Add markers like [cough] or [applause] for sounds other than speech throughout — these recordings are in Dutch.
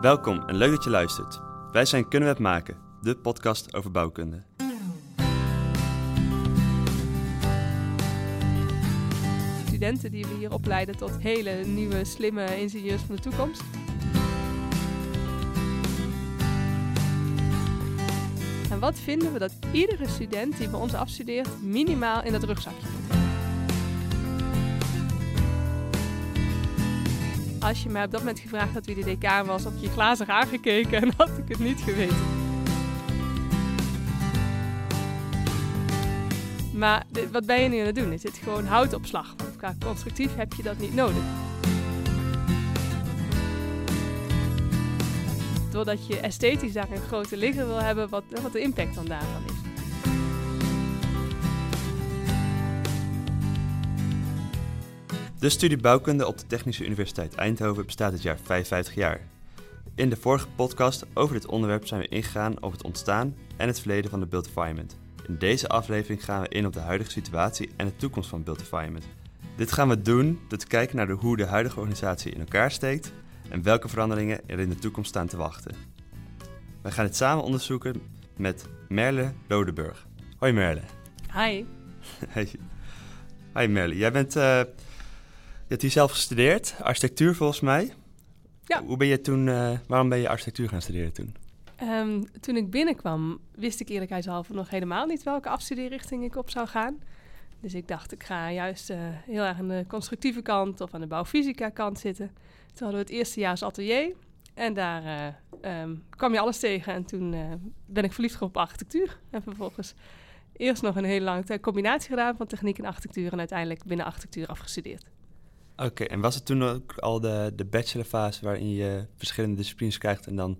Welkom en leuk dat je luistert. Wij zijn Kunnen we het maken, de podcast over bouwkunde. Studenten die we hier opleiden tot hele nieuwe, slimme ingenieurs van de toekomst. En wat vinden we dat iedere student die bij ons afstudeert minimaal in dat rugzakje Als je mij op dat moment gevraagd had wie de decaan was, had je glazig aangekeken en [laughs] had ik het niet geweten. Maar wat ben je nu aan het doen? Is dit gewoon houtopslag? Want qua constructief heb je dat niet nodig. Doordat je esthetisch daar een grote ligger wil hebben, wat, wat de impact dan daarvan is. De studie bouwkunde op de Technische Universiteit Eindhoven bestaat dit jaar 55 jaar. In de vorige podcast over dit onderwerp zijn we ingegaan op het ontstaan en het verleden van de built environment. In deze aflevering gaan we in op de huidige situatie en de toekomst van built environment. Dit gaan we doen door te kijken naar de, hoe de huidige organisatie in elkaar steekt en welke veranderingen er in de toekomst staan te wachten. We gaan dit samen onderzoeken met Merle Lodeburg. Hoi Merle. Hi. [laughs] Hi Merle, jij bent, eh, je hebt hier zelf gestudeerd, architectuur volgens mij. Ja. Hoe ben je toen, eh, waarom ben je architectuur gaan studeren toen? Ehm, toen ik binnenkwam, wist ik eerlijkheidshalve nog helemaal niet welke afstudeerrichting ik op zou gaan. Dus ik dacht, ik ga juist eh, heel erg aan de constructieve kant of aan de bouwfysica kant zitten. Toen hadden we het eerstejaars atelier en daar eh, ehm, kwam je alles tegen. En toen ben ik verliefd geworden op architectuur. En vervolgens eerst nog een hele lange combinatie gedaan van techniek en architectuur. En uiteindelijk binnen architectuur afgestudeerd. Oké, en was het toen ook al de, de bachelorfase waarin je verschillende disciplines krijgt en dan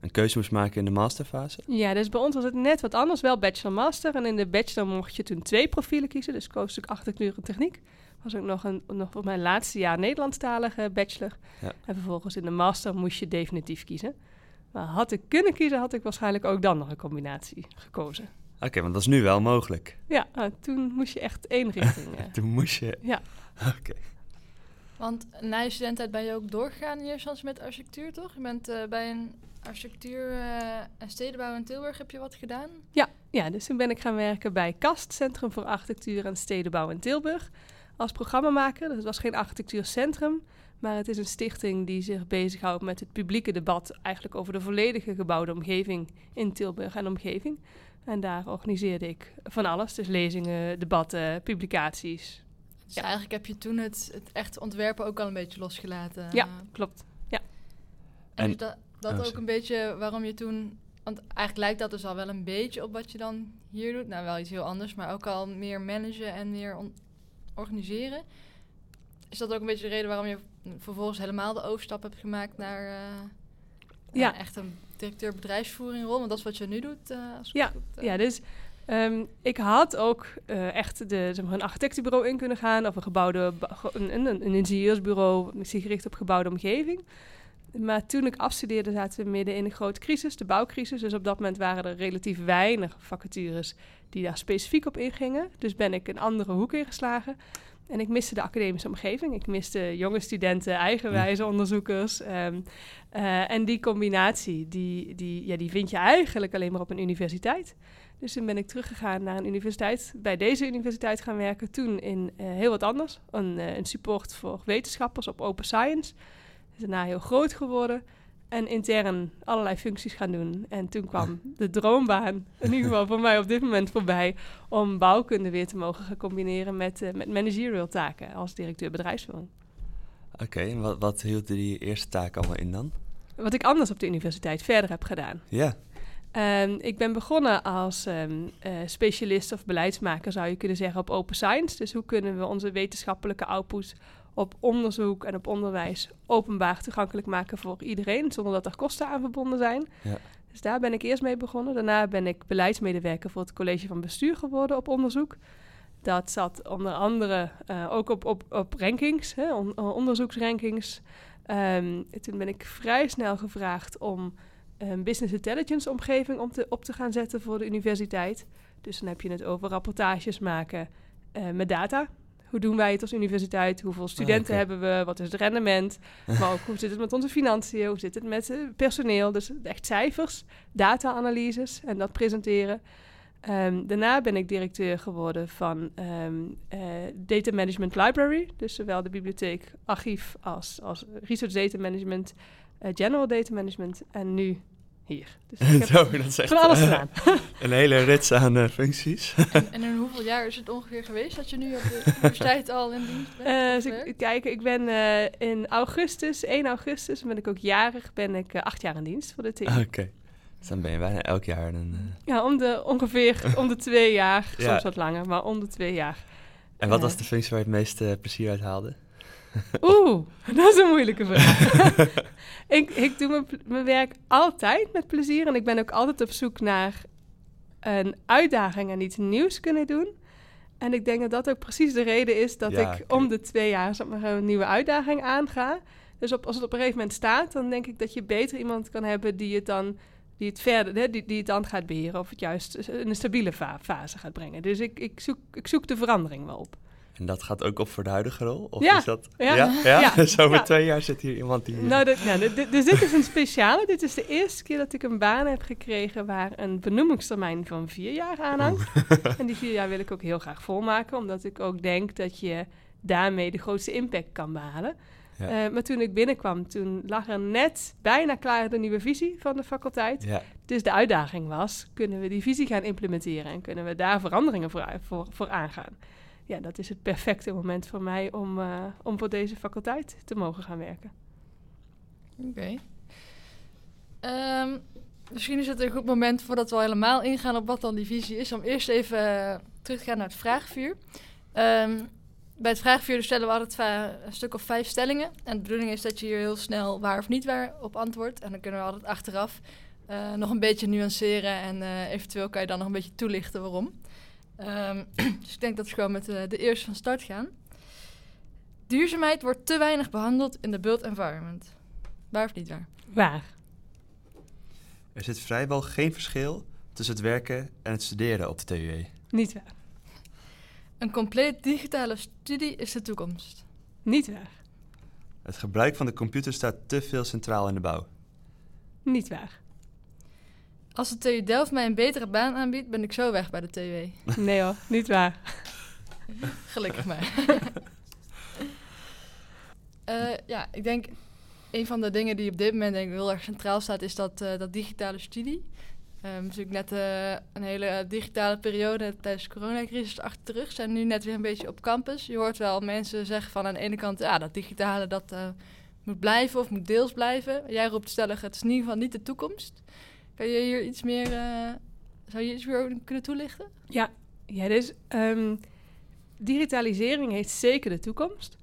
een keuze moest maken in de masterfase? Ja, dus bij ons was het net wat anders. Wel bachelor-master. En in de bachelor mocht je toen twee profielen kiezen. Dus koos ik architectuur en techniek. Was ook nog, een, nog voor mijn laatste jaar Nederlandstalige bachelor. Ja. En vervolgens in de master moest je definitief kiezen. Maar had ik kunnen kiezen, had ik waarschijnlijk ook dan nog een combinatie gekozen. Oké, want dat is nu wel mogelijk. Ja, nou, toen moest je echt één richting. [laughs] eh. Toen moest je... Ja. [laughs] Oké. Want na je studententijd ben je ook doorgegaan in eerste met architectuur, toch? Je bent eh, bij een architectuur eh, en stedenbouw in Tilburg, heb je wat gedaan? Ja, dus toen ben ik gaan werken bij KAST, Centrum voor Architectuur en Stedenbouw in Tilburg, als programmamaker. Dus het was geen architectuurcentrum, maar het is een stichting die zich bezighoudt met het publieke debat eigenlijk over de volledige gebouwde omgeving in Tilburg en omgeving. En daar organiseerde ik van alles, dus lezingen, debatten, publicaties. Dus Ja. eigenlijk heb je toen het, het echte ontwerpen ook al een beetje losgelaten. Ja, klopt. En, En- is dat, dat Oh, ook een beetje waarom je toen... Want eigenlijk lijkt dat dus al wel een beetje op wat je dan hier doet. Nou, wel iets heel anders, maar ook al meer managen en meer on- organiseren. Is dat ook een beetje de reden waarom je vervolgens helemaal de overstap hebt gemaakt naar... eh, Ja. echt een directeur bedrijfsvoering rol? Want dat is wat je nu doet. eh, als ik Ja, goed, eh, Ja, dus ehm, ik had ook eh, echt de, zeg maar, een architectenbureau in kunnen gaan of een gebouwde, een, een, een ingenieursbureau zich gericht op gebouwde omgeving. Maar toen ik afstudeerde zaten we midden in een grote crisis, de bouwcrisis. Dus op dat moment waren er relatief weinig vacatures die daar specifiek op ingingen. Dus ben ik een andere hoek ingeslagen. En ik miste de academische omgeving. Ik miste jonge studenten, eigenwijze onderzoekers. ehm, eh, en die combinatie, die, die, ja, die vind je eigenlijk alleen maar op een universiteit. Dus toen ben ik teruggegaan naar een universiteit, bij deze universiteit gaan werken. Toen in eh, heel wat anders, een, eh, een support voor wetenschappers op open science. Is daarna heel groot geworden en intern allerlei functies gaan doen. En toen kwam [laughs] de droombaan, in ieder geval voor mij op dit moment voorbij, om bouwkunde weer te mogen gaan combineren met, eh, met managerial taken als directeur bedrijfsvoering. Oké, en wat, wat hield die eerste taak allemaal in dan? Wat ik anders op de universiteit verder heb gedaan. Ja. Ehm, ik ben begonnen als ehm, eh, specialist of beleidsmaker, zou je kunnen zeggen, op open science. Dus hoe kunnen we onze wetenschappelijke output op onderzoek en op onderwijs openbaar toegankelijk maken voor iedereen, zonder dat er kosten aan verbonden zijn. Ja. Dus daar ben ik eerst mee begonnen. Daarna ben ik beleidsmedewerker voor het college van bestuur geworden op onderzoek. Dat zat onder andere eh, ook op, op, op rankings, hè, on- eh, onderzoeksrankings. Ehm, toen ben ik vrij snel gevraagd om een business intelligence omgeving om te, op te gaan zetten voor de universiteit. Dus dan heb je het over rapportages maken eh, met data. hoe doen wij het als universiteit? Hoeveel studenten oké. hebben we? Wat is het rendement? [laughs] Maar ook hoe zit het met onze financiën? Hoe zit het met eh, personeel? Dus echt cijfers, data-analyses en dat presenteren. Ehm, daarna ben ik directeur geworden van ehm, eh, Data Management Library. Dus zowel de bibliotheek, archief als, als research data management, general data management en nu hier. Dus [laughs] ik heb Zo, dat is echt van alles eh, gedaan. [laughs] een hele rits aan eh, functies. En, en [laughs] in hoeveel jaar is het ongeveer geweest dat je nu op de universiteit al in dienst bent? Ik, ik kijk, ik ben eh, in augustus, 1 augustus, ben ik ook jarig, ben ik acht jaar in dienst voor de TU. Oké. Dus dan ben je bijna elk jaar een... eh, Ja, om de, ongeveer om de twee jaar, Ja. soms wat langer, maar om de twee jaar. En wat was de functie waar je het meeste plezier uit haalde? Oeh, [laughs] dat is een moeilijke vraag. [laughs] ik, ik doe mijn, mijn werk altijd met plezier en ik ben ook altijd op zoek naar een uitdaging en iets nieuws kunnen doen. En ik denk dat dat ook precies de reden is dat Ja, ik om de twee jaar zeg maar, een nieuwe uitdaging aanga. Dus op, als het op een gegeven moment staat, dan denk ik dat je beter iemand kan hebben die het dan die het verder, die, die het dan gaat beheren of het juist in een stabiele fa- fase gaat brengen. Dus ik, ik, zoek, ik zoek de verandering wel op. En dat gaat ook op voor de huidige rol? Of Ja. is dat... Ja. Ja? ja? Ja. [laughs] Zo over Ja. twee jaar zit hier iemand die... Nou, dit- nou dit- dus dit is een speciale. Dit is de eerste keer dat ik een baan heb gekregen waar een benoemingstermijn van vier jaar aan hangt. [laughs] en die vier jaar wil ik ook heel graag volmaken, omdat ik ook denk dat je daarmee de grootste impact kan behalen. Ja. Eh, maar toen ik binnenkwam, toen lag er net bijna klaar de nieuwe visie van de faculteit. ja. Dus de uitdaging was, kunnen we die visie gaan implementeren en kunnen we daar veranderingen voor, voor, voor aangaan? Ja, dat is het perfecte moment voor mij om, eh, om voor deze faculteit te mogen gaan werken. Oké. Ehm, misschien is het een goed moment voordat we al helemaal ingaan op wat dan die visie is, om eerst even eh, terug te gaan naar het vraagvuur. Ehm, bij het vraagvuur stellen we altijd een stuk of vijf stellingen. En de bedoeling is dat je hier heel snel waar of niet waar op antwoordt. En dan kunnen we altijd achteraf eh, nog een beetje nuanceren en eventueel kan je dan nog een beetje toelichten waarom. Ehm, [clears throat] dus ik denk dat we gewoon met eh, de eerste van start gaan. Duurzaamheid wordt te weinig behandeld in de built environment. Waar of niet waar? Waar? Er zit vrijwel geen verschil tussen het werken en het studeren op de TUE. Niet waar. Een compleet digitale studie is de toekomst. Niet waar. Het gebruik van de computer staat te veel centraal in de bouw. Niet waar. Als de TU Delft mij een betere baan aanbiedt, ben ik zo weg bij de TU. Nee hoor, niet waar. Gelukkig maar. [laughs] Eh, ja, ik denk een van de dingen die op dit moment denk ik heel erg centraal staat, is dat, eh, dat digitale studie. Ehm natuurlijk net eh, een hele digitale periode tijdens de coronacrisis achter de rug. Zijn nu net weer een beetje op campus. Je hoort wel mensen zeggen van aan de ene kant, ja, dat digitale dat moet blijven of moet deels blijven. Jij roept stellig, het is in ieder geval niet de toekomst. Kan je hier iets meer, eh, zou je iets meer kunnen toelichten? Ja, ja dus ehm, digitalisering heeft zeker de toekomst,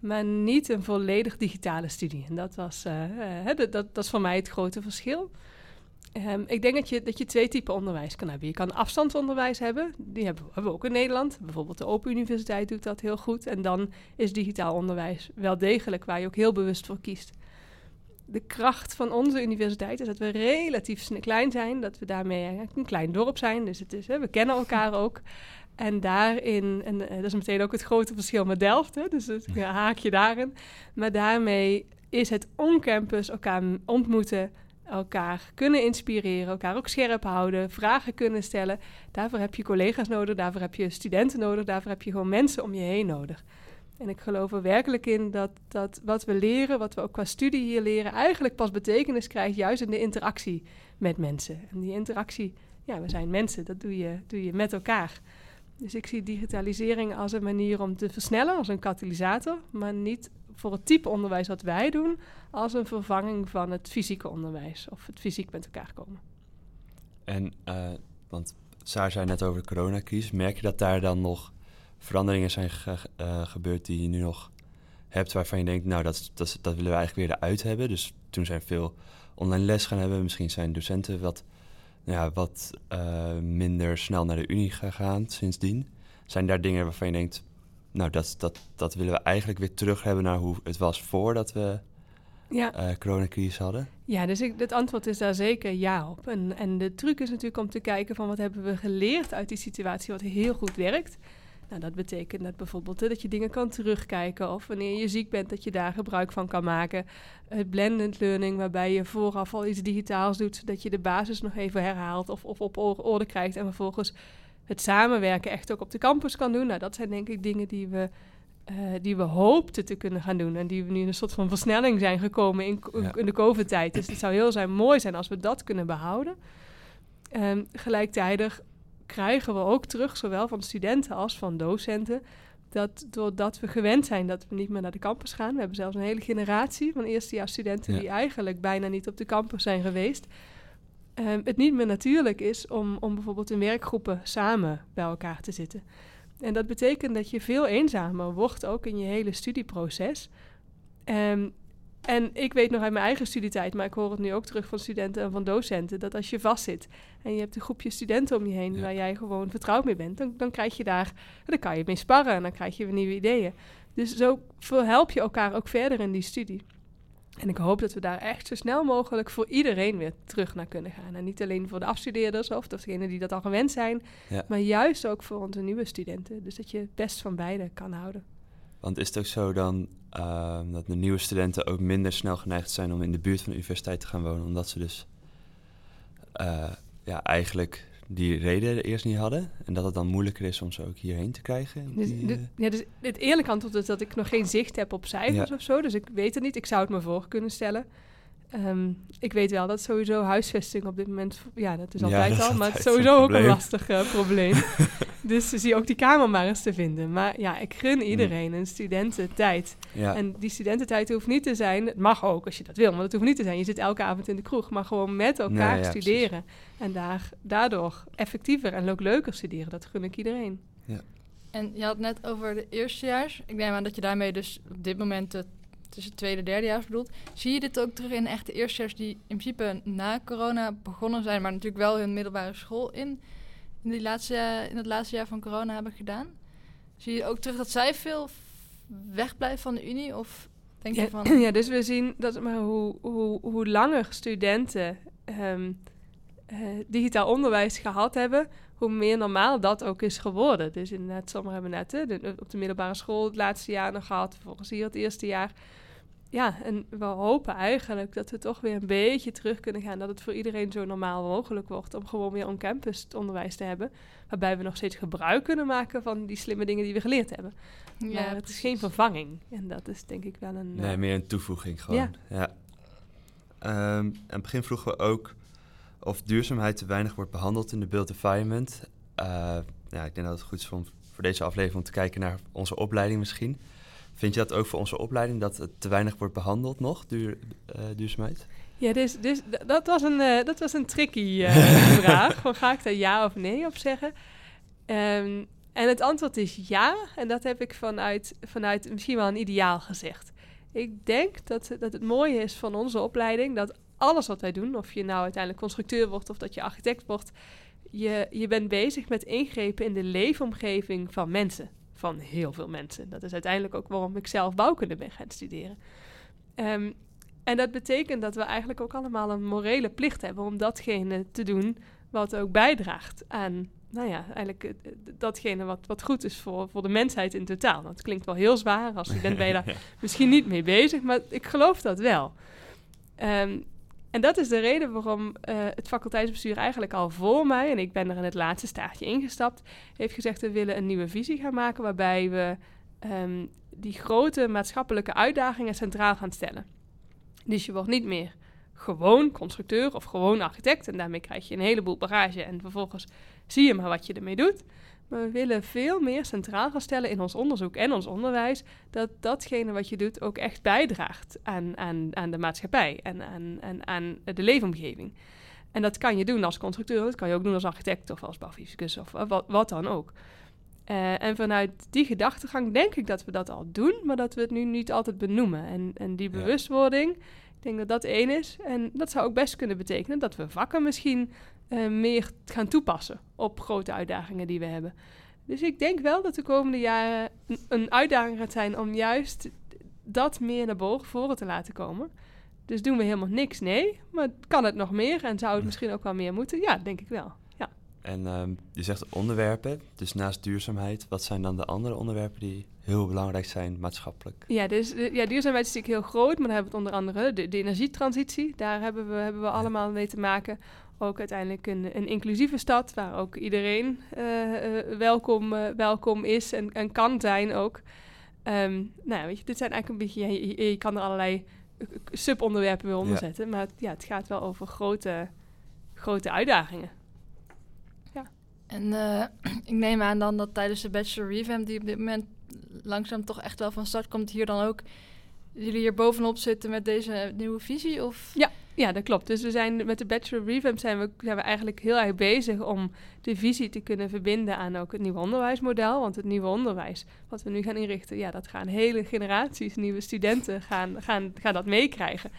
maar niet een volledig digitale studie. En dat, was, eh, eh, dat, dat, dat is voor mij het grote verschil. Ehm, ik denk dat je, dat je twee typen onderwijs kan hebben. Je kan afstandsonderwijs hebben, die hebben, hebben we ook in Nederland. Bijvoorbeeld de Open Universiteit doet dat heel goed. En dan is digitaal onderwijs wel degelijk waar je ook heel bewust voor kiest. De kracht van onze universiteit is dat we relatief klein zijn, dat we daarmee eigenlijk een klein dorp zijn. Dus het is, hè, we kennen elkaar [laughs] ook. En daarin, en eh, dat is meteen ook het grote verschil met Delft, hè, dus het ja, haakje daarin. Maar daarmee is het on-campus elkaar ontmoeten, elkaar kunnen inspireren, elkaar ook scherp houden, vragen kunnen stellen. Daarvoor heb je collega's nodig, daarvoor heb je studenten nodig, daarvoor heb je gewoon mensen om je heen nodig. En ik geloof er werkelijk in dat, dat wat we leren, wat we ook qua studie hier leren, eigenlijk pas betekenis krijgt juist in de interactie met mensen. En die interactie, ja, we zijn mensen, dat doe je, doe je met elkaar. Dus ik zie digitalisering als een manier om te versnellen, als een katalysator, maar niet voor het type onderwijs wat wij doen, als een vervanging van het fysieke onderwijs of het fysiek met elkaar komen. En, eh, want Saar zei net over de coronacrisis. Merk je dat daar dan nog veranderingen zijn ge- eh, gebeurd die je nu nog hebt... waarvan je denkt, nou, dat, dat, dat willen we eigenlijk weer eruit hebben. Dus toen zijn veel online les gaan hebben. Misschien zijn docenten wat, ja, wat eh, minder snel naar de unie gegaan sindsdien. Zijn daar dingen waarvan je denkt... nou, dat, dat, dat willen we eigenlijk weer terug hebben naar hoe het was voordat we Ja, eh coronacrisis hadden? ja dus ik, het antwoord is daar zeker ja op. En, en de truc is natuurlijk om te kijken van wat hebben we geleerd uit die situatie wat heel goed werkt. Nou, dat betekent dat bijvoorbeeld dat je dingen kan terugkijken of wanneer je ziek bent, dat je daar gebruik van kan maken. Het blended learning, waarbij je vooraf al iets digitaals doet, zodat je de basis nog even herhaalt of, of op orde krijgt en vervolgens het samenwerken echt ook op de campus kan doen. Nou, dat zijn denk ik dingen die we, uh, die we hoopten te kunnen gaan doen. En die we nu in een soort van versnelling zijn gekomen in, in de COVID-tijd. Dus het zou heel zijn, mooi zijn als we dat kunnen behouden. Um, gelijktijdig krijgen we ook terug, zowel van studenten als van docenten, dat doordat we gewend zijn dat we niet meer naar de campus gaan, we hebben zelfs een hele generatie van eerstejaarsstudenten die eigenlijk bijna niet op de campus zijn geweest, um, het niet meer natuurlijk is om, om bijvoorbeeld in werkgroepen samen bij elkaar te zitten. En dat betekent dat je veel eenzamer wordt ook in je hele studieproces. Um, en ik weet nog uit mijn eigen studietijd, maar ik hoor het nu ook terug van studenten en van docenten, dat als je vastzit en je hebt een groepje studenten om je heen waar jij gewoon vertrouwd mee bent, dan, dan krijg je daar, dan kan je mee sparren en dan krijg je weer nieuwe ideeën. Dus zo help je elkaar ook verder in die studie. En ik hoop dat we daar echt zo snel mogelijk voor iedereen weer terug naar kunnen gaan. En niet alleen voor de afstudeerders of degenen die dat al gewend zijn, maar juist ook voor onze nieuwe studenten. Dus dat je het best van beide kan houden. Want is het ook zo dan Ehm, dat de nieuwe studenten ook minder snel geneigd zijn om in de buurt van de universiteit te gaan wonen, omdat ze dus uh, ja, eigenlijk die reden eerst niet hadden. En dat het dan moeilijker is om ze ook hierheen te krijgen. Dus, die, uh... ja, dus het eerlijke antwoord is dat ik nog geen zicht heb op cijfers of zo. Dus ik weet het niet. Ik zou het me voor kunnen stellen. Um, ik weet wel dat sowieso huisvesting op dit moment, ja, dat is altijd al, maar het is sowieso ook een lastig uh, probleem. [laughs] dus zie je ook die kamer maar eens te vinden. Maar ja, ik gun mm. iedereen een studententijd. Ja. En die studententijd hoeft niet te zijn, het mag ook als je dat wil, maar het hoeft niet te zijn. Je zit elke avond in de kroeg, maar gewoon met elkaar ja, studeren. Precies. En daar, daardoor effectiever en ook leuker studeren, dat gun ik iedereen. Ja. En je had net over de eerstejaars. Ik neem aan dat je daarmee dus op dit moment het tussen tweede en derdejaars bedoeld. Zie je dit ook terug in echte eerstejaars die in principe na corona begonnen zijn, maar natuurlijk wel hun middelbare school in, in, die laatste, in het laatste jaar van corona hebben gedaan? Zie je ook terug dat zij veel wegblijven van de Unie? Of denk ja, je van... [clears throat] Ja, dus we zien dat maar hoe, hoe, hoe langer studenten um, uh, digitaal onderwijs gehad hebben, hoe meer normaal dat ook is geworden. Dus inderdaad, sommigen hebben net hè, de, op de middelbare school het laatste jaar nog gehad, volgens hier het eerste jaar ja, en we hopen eigenlijk dat we toch weer een beetje terug kunnen gaan. Dat het voor iedereen zo normaal mogelijk wordt om gewoon weer on-campus onderwijs te hebben. Waarbij we nog steeds gebruik kunnen maken van die slimme dingen die we geleerd hebben. Ja, maar het is geen vervanging. En dat is denk ik wel een... Nee, uh, meer een toevoeging gewoon. Ja. ja. Um, aan het begin vroegen we ook of duurzaamheid te weinig wordt behandeld in de build environment. Uh, ja, ik denk dat het goed is om voor deze aflevering om te kijken naar onze opleiding misschien. Vind je dat ook voor onze opleiding, dat het te weinig wordt behandeld nog, duur, uh, duurzaamheid? Ja, dus, dus dat, was een, uh, dat was een tricky uh, [laughs] vraag. Van, ga ik daar ja of nee op zeggen? Um, en het antwoord is ja. En dat heb ik vanuit, vanuit misschien wel een ideaal gezegd. Ik denk dat, dat het mooie is van onze opleiding... dat alles wat wij doen, of je nou uiteindelijk constructeur wordt... of dat je architect wordt... je, je bent bezig met ingrepen in de leefomgeving van mensen van heel veel mensen. Dat is uiteindelijk ook waarom ik zelf bouwkunde ben gaan studeren. Um, en dat betekent dat we eigenlijk ook allemaal een morele plicht hebben om datgene te doen wat ook bijdraagt aan, nou ja, eigenlijk datgene wat, wat goed is voor, voor de mensheid in totaal. Dat klinkt wel heel zwaar, als student ben je daar [laughs] misschien niet mee bezig, maar ik geloof dat wel. Um, en dat is de reden waarom uh, het faculteitsbestuur eigenlijk al voor mij, en ik ben er in het laatste staartje ingestapt, heeft gezegd: we willen een nieuwe visie gaan maken waarbij we um, die grote maatschappelijke uitdagingen centraal gaan stellen. Dus je wordt niet meer gewoon constructeur of gewoon architect en daarmee krijg je een heleboel bagage en vervolgens zie je maar wat je ermee doet. Maar we willen veel meer centraal gaan stellen in ons onderzoek en ons onderwijs dat datgene wat je doet ook echt bijdraagt aan, aan, aan de maatschappij en aan, aan, aan de leefomgeving. En dat kan je doen als constructeur, dat kan je ook doen als architect of als bouwfysicus of wat, wat dan ook. Uh, en vanuit die gedachtegang denk ik dat we dat al doen, maar dat we het nu niet altijd benoemen. En, en die bewustwording, ik denk dat dat één is. En dat zou ook best kunnen betekenen dat we vakken misschien uh, meer gaan toepassen op grote uitdagingen die we hebben. Dus ik denk wel dat de komende jaren een, een uitdaging gaat zijn om juist dat meer naar boven voren te laten komen. Dus doen we helemaal niks? Nee. Maar kan het nog meer en zou het misschien ook wel meer moeten? Ja, denk ik wel. Ja. En ehm, je zegt onderwerpen, dus naast duurzaamheid, wat zijn dan de andere onderwerpen die heel belangrijk zijn maatschappelijk? Ja, dus eh, ja, duurzaamheid is natuurlijk heel groot, maar dan hebben we het onder andere de, de energietransitie. Daar hebben we, hebben we allemaal mee te maken. Ook uiteindelijk een, een inclusieve stad waar ook iedereen eh, eh, welkom, eh, welkom is en, en kan zijn ook. Ehm, nou, ja, weet je, dit zijn eigenlijk een beetje, je, kan er allerlei subonderwerpen weer onder Ja. zetten, maar het- ja, het gaat wel over grote, grote uitdagingen. En eh, [clears throat] ik neem aan dan dat tijdens de Bachelor Revamp, die op dit moment langzaam toch echt wel van start komt, hier dan ook jullie hier bovenop zitten met deze nieuwe visie? Of? Ja, dat klopt. Dus we zijn met de Bachelor Revamp zijn we, zijn we eigenlijk heel erg bezig om de visie te kunnen verbinden aan ook het nieuwe onderwijsmodel. Want het nieuwe onderwijs, wat we nu gaan inrichten, ja, dat gaan hele generaties nieuwe studenten gaan, gaan, gaan dat meekrijgen.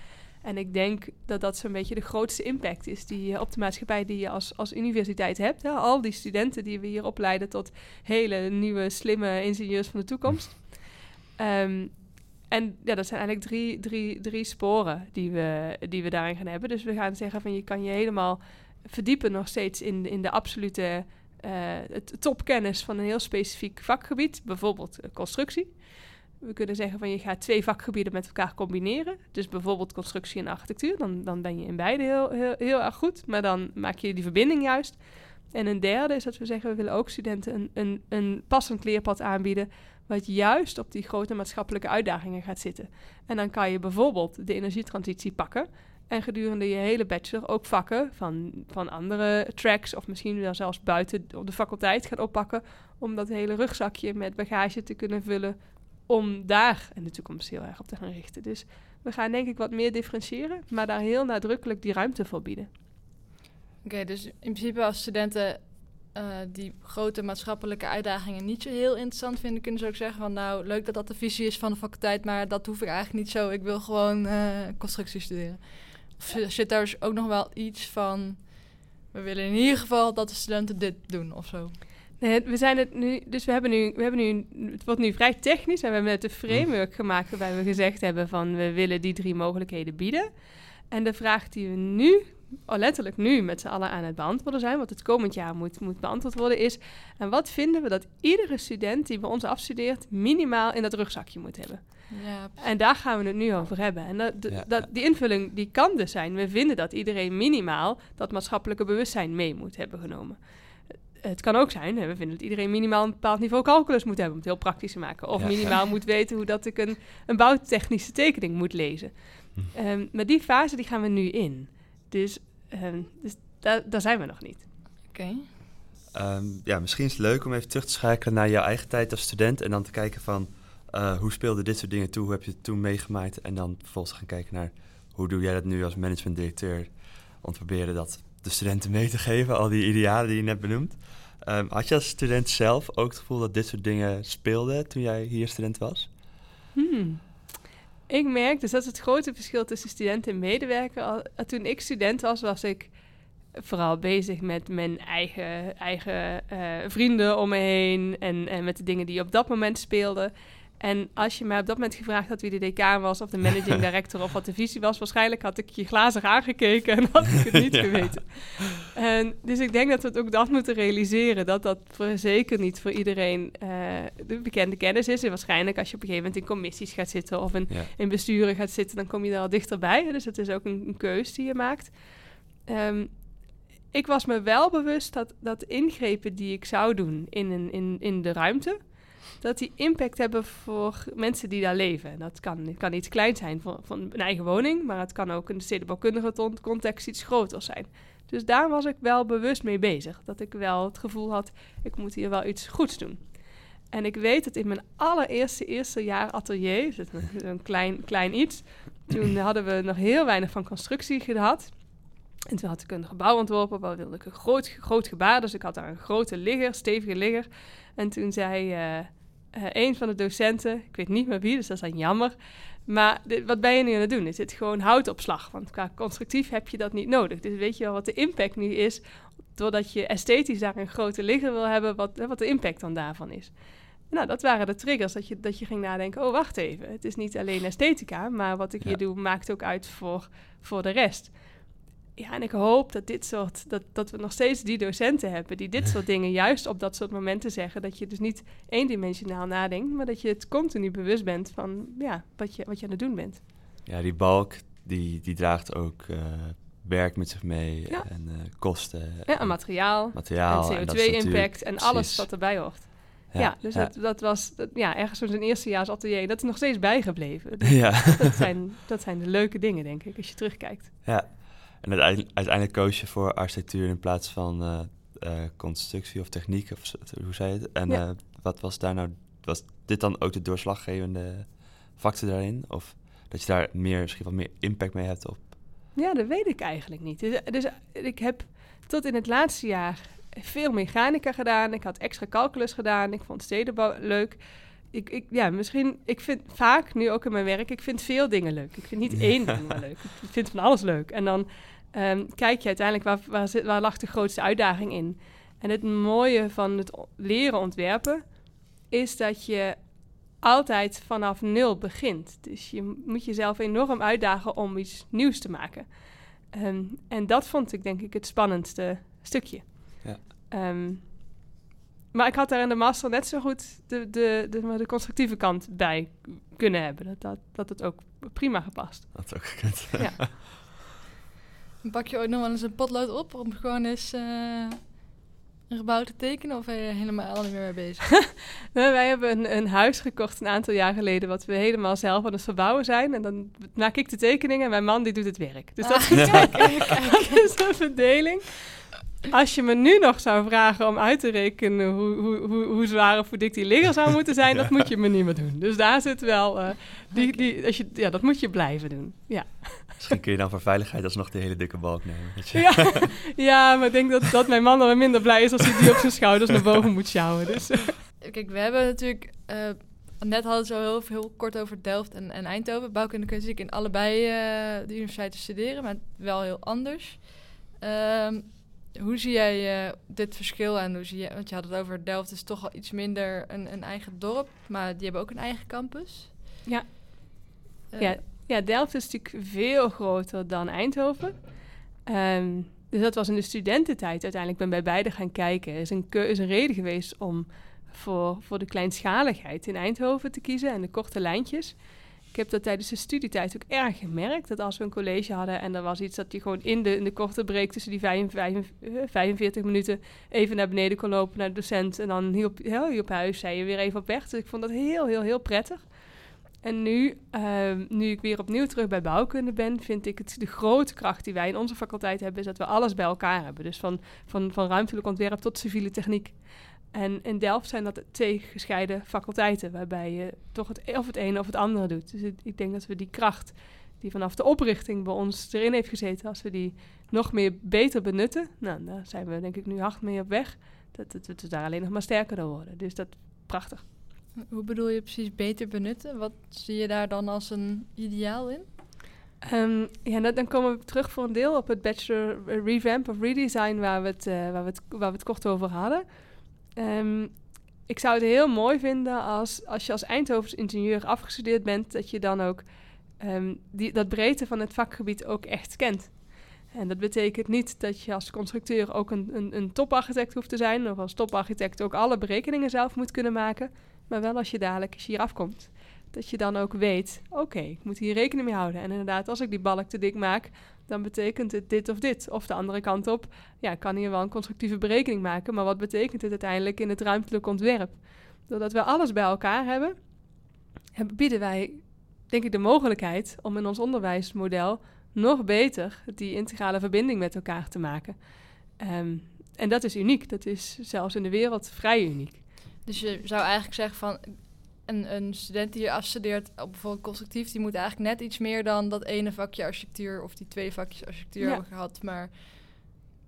En ik denk dat dat zo'n beetje de grootste impact is die op de maatschappij die je als, als universiteit hebt. Hè? Al die studenten die we hier opleiden tot hele nieuwe, slimme ingenieurs van de toekomst. Ehm, en ja, dat zijn eigenlijk drie, drie, drie sporen die we, die we daarin gaan hebben. Dus we gaan zeggen van je kan je helemaal verdiepen nog steeds in, in de absolute eh, topkennis van een heel specifiek vakgebied. Bijvoorbeeld eh, constructie. We kunnen zeggen van je gaat twee vakgebieden met elkaar combineren. Dus bijvoorbeeld constructie en architectuur. Dan, dan ben je in beide heel, heel, heel erg goed. Maar dan maak je die verbinding juist. En een derde is dat we zeggen we willen ook studenten een, een, een passend leerpad aanbieden wat juist op die grote maatschappelijke uitdagingen gaat zitten. En dan kan je bijvoorbeeld de energietransitie pakken en gedurende je hele bachelor ook vakken van, van andere tracks of misschien wel zelfs buiten op de faculteit gaan oppakken om dat hele rugzakje met bagage te kunnen vullen om daar in de toekomst heel erg op te gaan richten. Dus we gaan denk ik wat meer differentiëren, maar daar heel nadrukkelijk die ruimte voor bieden. Oké, dus in principe als studenten eh, die grote maatschappelijke uitdagingen niet zo heel interessant vinden, kunnen ze ook zeggen van nou, leuk dat dat de visie is van de faculteit, maar dat hoef ik eigenlijk niet zo. Ik wil gewoon eh, constructie studeren. Of zit- zit daar dus ook nog wel iets van, we willen in ieder geval dat de studenten dit doen of zo? Nee, we zijn het nu, dus we hebben nu, we hebben nu, het wordt nu vrij technisch en we hebben net een framework gemaakt waarbij we gezegd hebben van we willen die drie mogelijkheden bieden. En de vraag die we nu, oh, letterlijk nu met z'n allen aan het beantwoorden zijn, wat het komend jaar moet, moet beantwoord worden, is en wat vinden we dat iedere student die bij ons afstudeert minimaal in dat rugzakje moet hebben. Ja, En daar gaan we het nu over hebben. En dat, Ja, die invulling die kan dus zijn. We vinden dat iedereen minimaal dat maatschappelijke bewustzijn mee moet hebben genomen. Het kan ook zijn, hè, we vinden dat iedereen minimaal een bepaald niveau calculus moet hebben, om het heel praktisch te maken. Of Ja. minimaal moet weten hoe dat ik een, een bouwtechnische tekening moet lezen. Hm. Ehm, maar die fase die gaan we nu in. Dus, ehm, dus daar, daar zijn we nog niet. oké. Ehm, ja, misschien is het leuk om even terug te schakelen naar jouw eigen tijd als student en dan te kijken van eh, hoe speelde dit soort dingen toe, hoe heb je het toen meegemaakt en dan vervolgens gaan kijken naar hoe doe jij dat nu als managementdirecteur om te proberen dat de studenten mee te geven, al die idealen die je net benoemt. Ehm, had je als student zelf ook het gevoel dat dit soort dingen speelden toen jij hier student was? Hmm. Ik merk, dus dat is het grote verschil tussen student en medewerker. Al, eh, toen ik student was, was ik vooral bezig met mijn eigen, eigen eh, vrienden om me heen en, en met de dingen die op dat moment speelden. En als je mij op dat moment gevraagd had wie de decaan was of de managing [laughs] director of wat de visie was, waarschijnlijk had ik je glazig aangekeken en had ik het niet [laughs] Ja. geweten. En, dus ik denk dat we het ook dat moeten realiseren, dat dat voor, zeker niet voor iedereen eh, de bekende kennis is. En waarschijnlijk als je op een gegeven moment in commissies gaat zitten of in, Ja. in besturen gaat zitten, dan kom je er al dichterbij. Dus het is ook een, een keus die je maakt. Ehm, ik was me wel bewust dat, dat ingrepen die ik zou doen in, een, in, in de ruimte, dat die impact hebben voor mensen die daar leven. En Dat kan, het kan iets klein zijn van, van een eigen woning, maar het kan ook in de stedenbouwkundige context iets groter zijn. Dus daar was ik wel bewust mee bezig. Dat ik wel het gevoel had, ik moet hier wel iets goeds doen. En ik weet dat in mijn allereerste eerste jaar atelier, dus een, een klein, klein iets, toen [clears throat] hadden we nog heel weinig van constructie gehad. En toen had ik een gebouw ontworpen, waar wilde ik een groot, groot gebaar. Dus ik had daar een grote ligger, stevige ligger. En toen zei eh, eh, een van de docenten, ik weet niet meer wie, dus dat is dan jammer. Maar dit- wat ben je nu aan het doen? Is dit gewoon houtopslag? Want qua constructief heb je dat niet nodig. Dus weet je wel wat de impact nu is, doordat je esthetisch daar een grote ligger wil hebben, wat, wat de impact dan daarvan is. Nou, dat waren de triggers, dat je, dat je ging nadenken, oh wacht even, het is niet alleen esthetica, maar wat ik Ja. hier doe maakt ook uit voor, voor de rest. Ja, en ik hoop dat dit soort, dat, dat we nog steeds die docenten hebben die dit soort dingen juist op dat soort momenten zeggen. Dat je dus niet eendimensionaal nadenkt, maar dat je het continu bewust bent van ja, wat, je, wat je aan het doen bent. Ja, die balk die, die draagt ook uh, werk met zich mee Ja. en eh, kosten. Ja, en materiaal, materiaal. en dat is CO2-impact natuurlijk- en alles wat erbij hoort. Ja, dus Dat, dat was dat, ja, ergens zo'n eerstejaars atelier. Dat is nog steeds bijgebleven. Dus [laughs] ja. dat, zijn, dat zijn de leuke dingen, denk ik, als je terugkijkt. ja. En uiteindelijk, uiteindelijk koos je voor architectuur in plaats van eh, eh, constructie of techniek, of hoe zei je het? En Ja. eh, wat was daar nou, was dit dan ook de doorslaggevende factor daarin? Of dat je daar meer, misschien wat meer impact mee hebt op? Ja, dat weet ik eigenlijk niet. Dus, dus ik heb tot in het laatste jaar veel mechanica gedaan. Ik had extra calculus gedaan. Ik vond stedenbouw leuk. Ik, ik, ja, misschien, ik vind vaak, nu ook in mijn werk, ik vind veel dingen leuk. Ik vind niet één ding maar leuk. Ik vind van alles leuk. En dan ehm, kijk je uiteindelijk, waar, waar, zit, waar lag de grootste uitdaging in? En het mooie van het leren ontwerpen is dat je altijd vanaf nul begint. Dus je moet jezelf enorm uitdagen om iets nieuws te maken. Ehm, en dat vond ik denk ik het spannendste stukje. Ja. Ehm, maar ik had daar in de master net zo goed de, de, de, maar de constructieve kant bij kunnen hebben. Dat, dat, dat het ook prima gepast. Dat ook gekund. Ja. [laughs] [laughs] Pak je ooit nog wel eens een potlood op om gewoon eens eh, een gebouw te tekenen? Of ben je er helemaal niet meer mee bezig? [laughs] Nou, wij hebben een, een huis gekocht een aantal jaar geleden... wat we helemaal zelf aan het verbouwen zijn. En dan maak ik de tekeningen en mijn man die doet het werk. Dus dat, Ah, kijk, kijk. dat is een verdeling. Als je me nu nog zou vragen om uit te rekenen hoe, hoe, hoe, hoe zwaar of hoe dik die ligger zou moeten zijn, dat moet je me niet meer doen. Dus daar zit wel, eh, die, die, als je, ja, dat moet je blijven doen. Ja, Misschien kun je dan voor veiligheid alsnog die hele dikke balk nemen. weet je. ja, [laughs] ja maar ik denk dat, dat mijn man dan minder blij is als hij die op zijn schouders naar boven moet sjouwen. Dus, eh, [laughs] Kijk, we hebben natuurlijk... eh, net hadden we zo heel, heel kort over Delft en, en Eindhoven. Bouwkunde kun je natuurlijk in allebei eh, de universiteiten studeren, maar wel heel anders. Ehm, hoe zie jij eh, dit verschil en hoe zie je... Want je had het over Delft is toch al iets minder een, een eigen dorp, maar die hebben ook een eigen campus. Ja. Eh, Ja. ja, Delft is natuurlijk veel groter dan Eindhoven. Ehm, dus dat was in de studententijd uiteindelijk. Ik ben bij beide gaan kijken. Er is een, is een reden geweest om voor, voor de kleinschaligheid in Eindhoven te kiezen en de korte lijntjes. Ik heb dat tijdens de studietijd ook erg gemerkt. Dat als we een college hadden en er was iets dat je gewoon in de, in de korte break tussen die 45, eh, 45 minuten even naar beneden kon lopen naar de docent. En dan hielp, heel, hielp huis, zei je weer even op weg. Dus ik vond dat heel, heel, heel prettig. En nu, ehm, nu ik weer opnieuw terug bij bouwkunde ben, vind ik het de grote kracht die wij in onze faculteit hebben, is dat we alles bij elkaar hebben. Dus van, van, van ruimtelijk ontwerp tot civiele techniek. En in Delft zijn dat twee gescheiden faculteiten, waarbij je toch het, of het ene of het andere doet. Dus ik, ik denk dat we die kracht die vanaf de oprichting bij ons erin heeft gezeten, als we die nog meer beter benutten, nou, daar zijn we denk ik nu hard mee op weg, dat we daar alleen nog maar sterker door worden. Dus dat prachtig. Hoe bedoel je precies beter benutten? Wat zie je daar dan als een ideaal in? Ehm, ja, nou, dan komen we terug voor een deel op het bachelor revamp of redesign waar we het, eh, waar we het, waar we het kort over hadden. Ehm, ik zou het heel mooi vinden als, als je als Eindhovens ingenieur afgestudeerd bent, dat je dan ook ehm, die, dat breedte van het vakgebied ook echt kent. En dat betekent niet dat je als constructeur ook een, een, een toparchitect hoeft te zijn, of als toparchitect ook alle berekeningen zelf moet kunnen maken, maar wel als je dadelijk hier afkomt dat je dan ook weet, oké, ik moet hier rekening mee houden. En inderdaad, als ik die balk te dik maak, dan betekent het dit of dit. Of de andere kant op, ja, kan hier wel een constructieve berekening maken, maar wat betekent het uiteindelijk in het ruimtelijk ontwerp? Doordat we alles bij elkaar hebben, hebben- bieden wij, denk ik, de mogelijkheid om in ons onderwijsmodel nog beter die integrale verbinding met elkaar te maken. Ehm, en dat is uniek. Dat is zelfs in de wereld vrij uniek. Dus je zou eigenlijk zeggen van een, een student die hier afstudeert op bijvoorbeeld constructief, die moet eigenlijk net iets meer dan dat ene vakje architectuur of die twee vakjes architectuur Ja. gehad, maar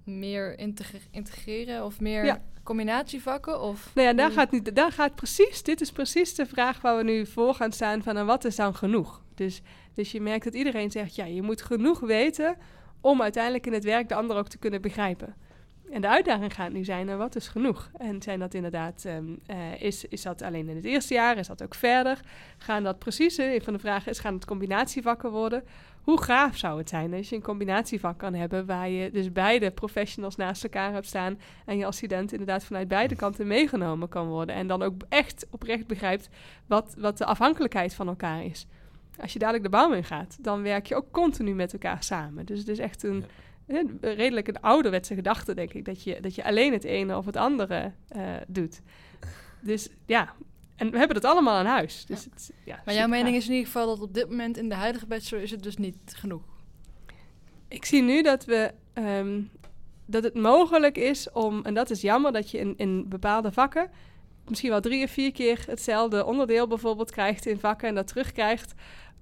meer integre- integreren of meer Ja. combinatievakken? Of Nou ja, daar gaat, niet, daar gaat precies, dit is precies de vraag waar we nu voor gaan staan van en wat is dan genoeg? Dus, dus je merkt dat iedereen zegt, ja, je moet genoeg weten om uiteindelijk in het werk de ander ook te kunnen begrijpen. En de uitdaging gaat nu zijn, nou, wat is genoeg? En zijn dat inderdaad, ehm, eh, is, is dat alleen in het eerste jaar? Is dat ook verder? Gaan dat precies, een van de vragen is, gaan het combinatievakken worden? Hoe gaaf zou het zijn als je een combinatievak kan hebben... waar je dus beide professionals naast elkaar hebt staan... en je als student inderdaad vanuit beide kanten meegenomen kan worden... en dan ook echt oprecht begrijpt wat, wat de afhankelijkheid van elkaar is. Als je dadelijk de bouw in gaat, dan werk je ook continu met elkaar samen. Dus het is echt een redelijk een ouderwetse gedachte, denk ik, dat je, dat je alleen het ene of het andere uh, doet. Dus ja, en we hebben het allemaal aan huis. Dus ja. Het, ja, maar jouw mening is in ieder geval dat op dit moment in de huidige bachelor is het dus niet genoeg? Ik zie nu dat we... Um, dat het mogelijk is om, en dat is jammer, dat je in, in bepaalde vakken misschien wel drie of vier keer hetzelfde onderdeel bijvoorbeeld krijgt in vakken en dat terugkrijgt.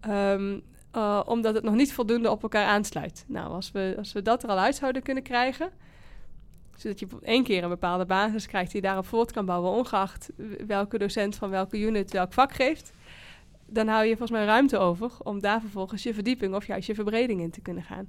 Um, uh, omdat het nog niet voldoende op elkaar aansluit. Nou, als we, als we dat er al uit zouden kunnen krijgen, zodat je één keer een bepaalde basis krijgt die daarop voort kan bouwen, ongeacht welke docent van welke unit welk vak geeft, dan hou je volgens mij ruimte over om daar vervolgens je verdieping of juist je verbreding in te kunnen gaan.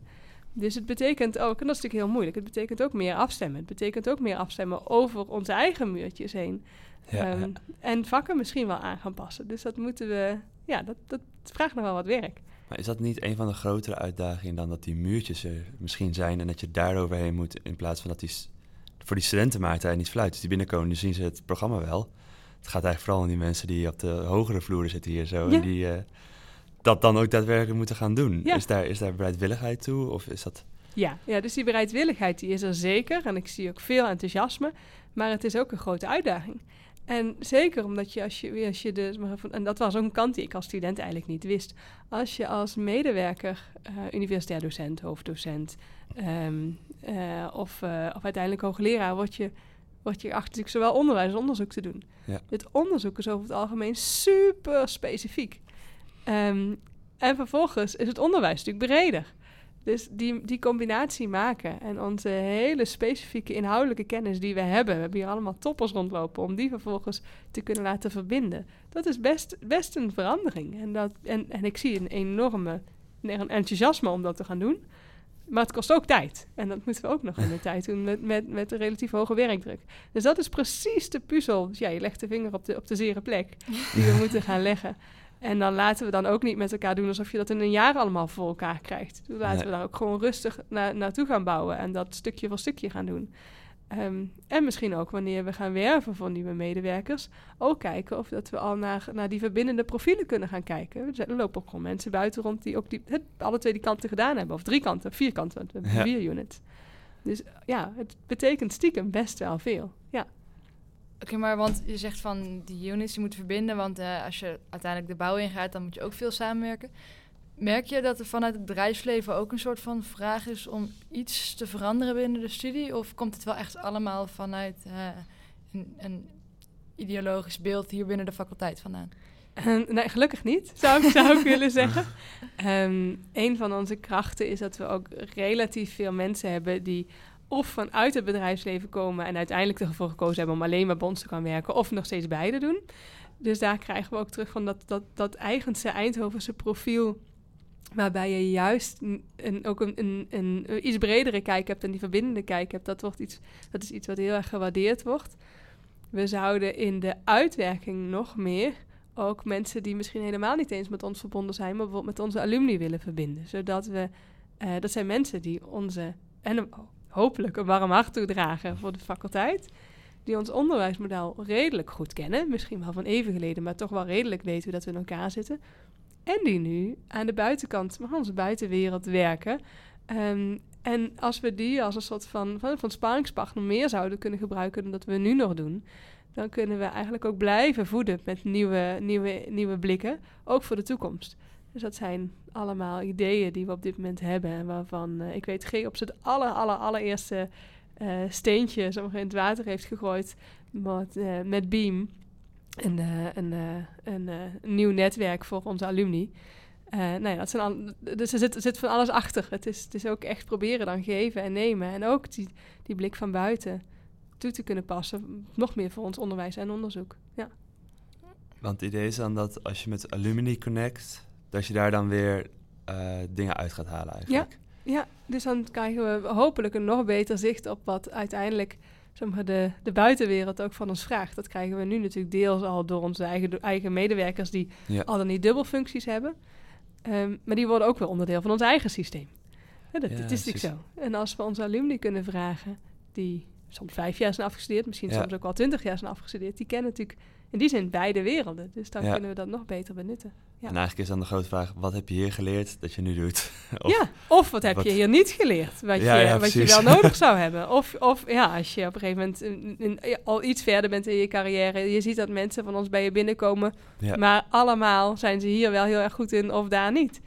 Dus het betekent ook, en dat is natuurlijk heel moeilijk, het betekent ook meer afstemmen. Het betekent ook meer afstemmen over onze eigen muurtjes heen. Ja, um, ja. En vakken misschien wel aan gaan passen. Dus dat moeten we, ja, dat, dat vraagt nog wel wat werk. Maar is dat niet een van de grotere uitdagingen dan dat die muurtjes er misschien zijn en dat je daar overheen moet in plaats van dat die voor die studenten maakt hij niet fluit. Dus die binnenkomen, nu zien ze het programma wel. Het gaat eigenlijk vooral om die mensen die op de hogere vloeren zitten hier zo. Ja. En die uh, dat dan ook daadwerkelijk moeten gaan doen. Ja. Is, daar, is daar bereidwilligheid toe? Of is dat... Ja, ja, dus die bereidwilligheid die is er zeker. En ik zie ook veel enthousiasme. Maar het is ook een grote uitdaging. En zeker omdat je als je, als je de, en dat was ook een kant die ik als student eigenlijk niet wist. Als je als medewerker, uh, universitair docent, hoofddocent um, uh, of, uh, of uiteindelijk hoogleraar, word je, word je achter natuurlijk zowel onderwijs als onderzoek te doen. Ja. Het onderzoek is over het algemeen super specifiek. Um, en vervolgens is het onderwijs natuurlijk breder. Dus die, die combinatie maken en onze hele specifieke inhoudelijke kennis die we hebben, we hebben hier allemaal toppers rondlopen, om die vervolgens te kunnen laten verbinden. Dat is best, best een verandering. En, dat, en, en ik zie een enorme een enthousiasme om dat te gaan doen. Maar het kost ook tijd. En dat moeten we ook nog in de [laughs] tijd doen met, met, met een relatief hoge werkdruk. Dus dat is precies de puzzel. Dus ja, je legt de vinger op de, op de zere plek die we [laughs] moeten gaan leggen. En dan laten we dan ook niet met elkaar doen alsof je dat in een jaar allemaal voor elkaar krijgt. Dus laten Nee. we daar ook gewoon rustig na, naartoe gaan bouwen en dat stukje voor stukje gaan doen. Ehm, en misschien ook wanneer we gaan werven voor nieuwe medewerkers, ook kijken of dat we al naar, naar die verbindende profielen kunnen gaan kijken. Er Er lopen ook gewoon mensen buiten rond die ook die, het, alle twee die kanten gedaan hebben, of drie kanten, vier kanten, want we hebben Ja. vier units. Dus ja, het betekent stiekem best wel veel. Oké, maar want je zegt van die units die moeten verbinden, want eh, als je uiteindelijk de bouw ingaat, dan moet je ook veel samenwerken. Merk je dat er vanuit het bedrijfsleven ook een soort van vraag is om iets te veranderen binnen de studie? Of komt het wel echt allemaal vanuit eh, een, een ideologisch beeld hier binnen de faculteit vandaan? Eh, nee, gelukkig niet, zou ik, zou ik [laughs] willen zeggen. Ehm een van onze krachten is dat we ook relatief veel mensen hebben die of vanuit het bedrijfsleven komen en uiteindelijk ervoor gekozen hebben om alleen maar bij ons te gaan werken, of nog steeds beide doen. Dus daar krijgen we ook terug van dat, dat, dat eigense Eindhovense profiel, waarbij je juist een, ook een, een, iets bredere kijk hebt en die verbindende kijk hebt. Dat, wordt iets, dat is iets wat heel erg gewaardeerd wordt. We zouden in de uitwerking nog meer ook mensen die misschien helemaal niet eens met ons verbonden zijn, maar bijvoorbeeld met onze alumni willen verbinden. Zodat we, eh, dat zijn mensen die onze, en hopelijk een warm hart toedragen voor de faculteit, die ons onderwijsmodel redelijk goed kennen, misschien wel van even geleden, maar toch wel redelijk weten dat we in elkaar zitten. En die nu aan de buitenkant van onze buitenwereld werken. Ehm, en als we die als een soort van, van, van sparingspartner meer zouden kunnen gebruiken dan dat we nu nog doen, dan kunnen we eigenlijk ook blijven voeden met nieuwe, nieuwe, nieuwe blikken, ook voor de toekomst. Dus dat zijn allemaal ideeën die we op dit moment hebben en waarvan eh, ik weet Geops het aller, aller, allereerste eh, steentje in het water heeft gegooid met, eh, met Beam. Een, een, een, nieuw netwerk voor onze alumni. Nou ja, dat zijn al, dus er zit, zit van alles achter. Het is, het is ook echt proberen dan geven en nemen. En ook die, die blik van buiten toe te kunnen passen. Nog meer voor ons onderwijs en onderzoek. Ja. Want het idee is dan dat als je met alumni connect, dat je daar dan weer eh, dingen uit gaat halen eigenlijk. Ja, dus dan krijgen we hopelijk een nog beter zicht op wat uiteindelijk zeg maar, de, de buitenwereld ook van ons vraagt. Dat krijgen we nu natuurlijk deels al door onze eigen, eigen medewerkers die Ja. al dan niet dubbelfuncties hebben. Ehm, maar die worden ook wel onderdeel van ons eigen systeem. Ja, dat, Ja, dat is natuurlijk zo. En als we onze alumni kunnen vragen, die soms vijf jaar zijn afgestudeerd, misschien Ja. soms ook wel twintig jaar zijn afgestudeerd, die kennen natuurlijk in die zin beide werelden. Dus dan Ja. kunnen we dat nog beter benutten. Ja. En eigenlijk is dan de grote vraag, wat heb je hier geleerd dat je nu doet? [laughs] Of- ja, of wat heb wat- je hier niet geleerd, wat, Ja, je, wat je wel [laughs] nodig zou hebben. Of, of ja, als je op een gegeven moment al iets verder bent in je carrière, je ziet dat mensen van ons bij je binnenkomen, maar allemaal zijn ze hier wel heel erg goed in of daar niet.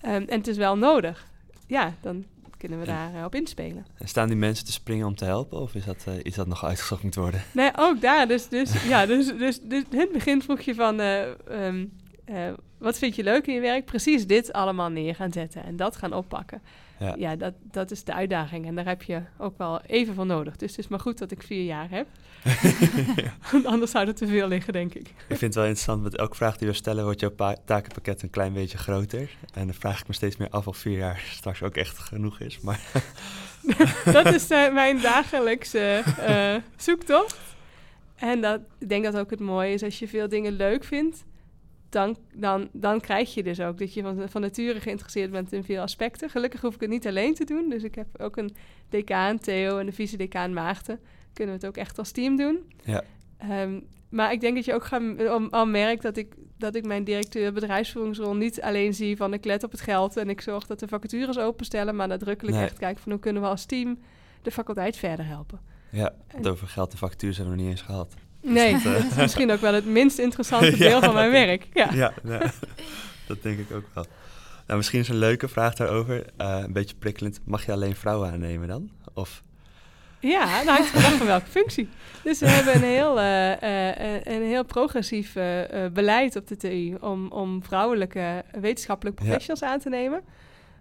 Ehm, en het is wel nodig. Ja, dan kunnen we daar eh, op inspelen. En staan die mensen te springen om te helpen? Of is dat eh, iets dat nog uitgezocht moet worden? Nee, ook daar. Dus, dus, [laughs] ja, dus, dus, dus in het begin vroeg je van... eh, ehm, eh, wat vind je leuk in je werk? Precies dit allemaal neer gaan zetten en dat gaan oppakken. Ja. Ja, dat, dat is de uitdaging. En daar heb je ook wel even voor nodig. Dus het is maar goed dat ik vier jaar heb. [laughs] Want Anders zou er te veel liggen, denk ik. Ik vind het wel interessant, met elke vraag die we stellen wordt jouw pa- takenpakket een klein beetje groter. En dan vraag ik me steeds meer af of vier jaar straks ook echt genoeg is. Maar [laughs] dat is eh, mijn dagelijkse eh, zoektocht. En dat, ik denk dat ook het mooie is als je veel dingen leuk vindt. Dan, dan, dan krijg je dus ook dat je van, van nature geïnteresseerd bent in veel aspecten. Gelukkig hoef ik het niet alleen te doen. Dus ik heb ook een decaan, Theo, en de vice-decaan Maarten. Kunnen we het ook echt als team doen. Ja. Ehm, maar ik denk dat je ook gaan, al, al merkt dat ik, dat ik mijn directeur bedrijfsvoeringsrol niet alleen zie van ik let op het geld en ik zorg dat de vacatures openstellen, maar nadrukkelijk Nee. echt kijk van hoe kunnen we als team de faculteit verder helpen. ja, het over geld en vacatures hebben we nog niet eens gehad. Nee, dat, eh, [laughs] dat is misschien ook wel het minst interessante [laughs] deel van mijn werk. Ja. Ja, nou, dat denk ik ook wel. Nou, misschien is een leuke vraag daarover. eh, een beetje prikkelend. Mag je alleen vrouwen aannemen dan? Of Ja, nou hangt vanaf van welke functie. Dus we hebben een heel, eh, een heel progressief beleid op de TU om, om vrouwelijke wetenschappelijke Ja. professionals aan te nemen.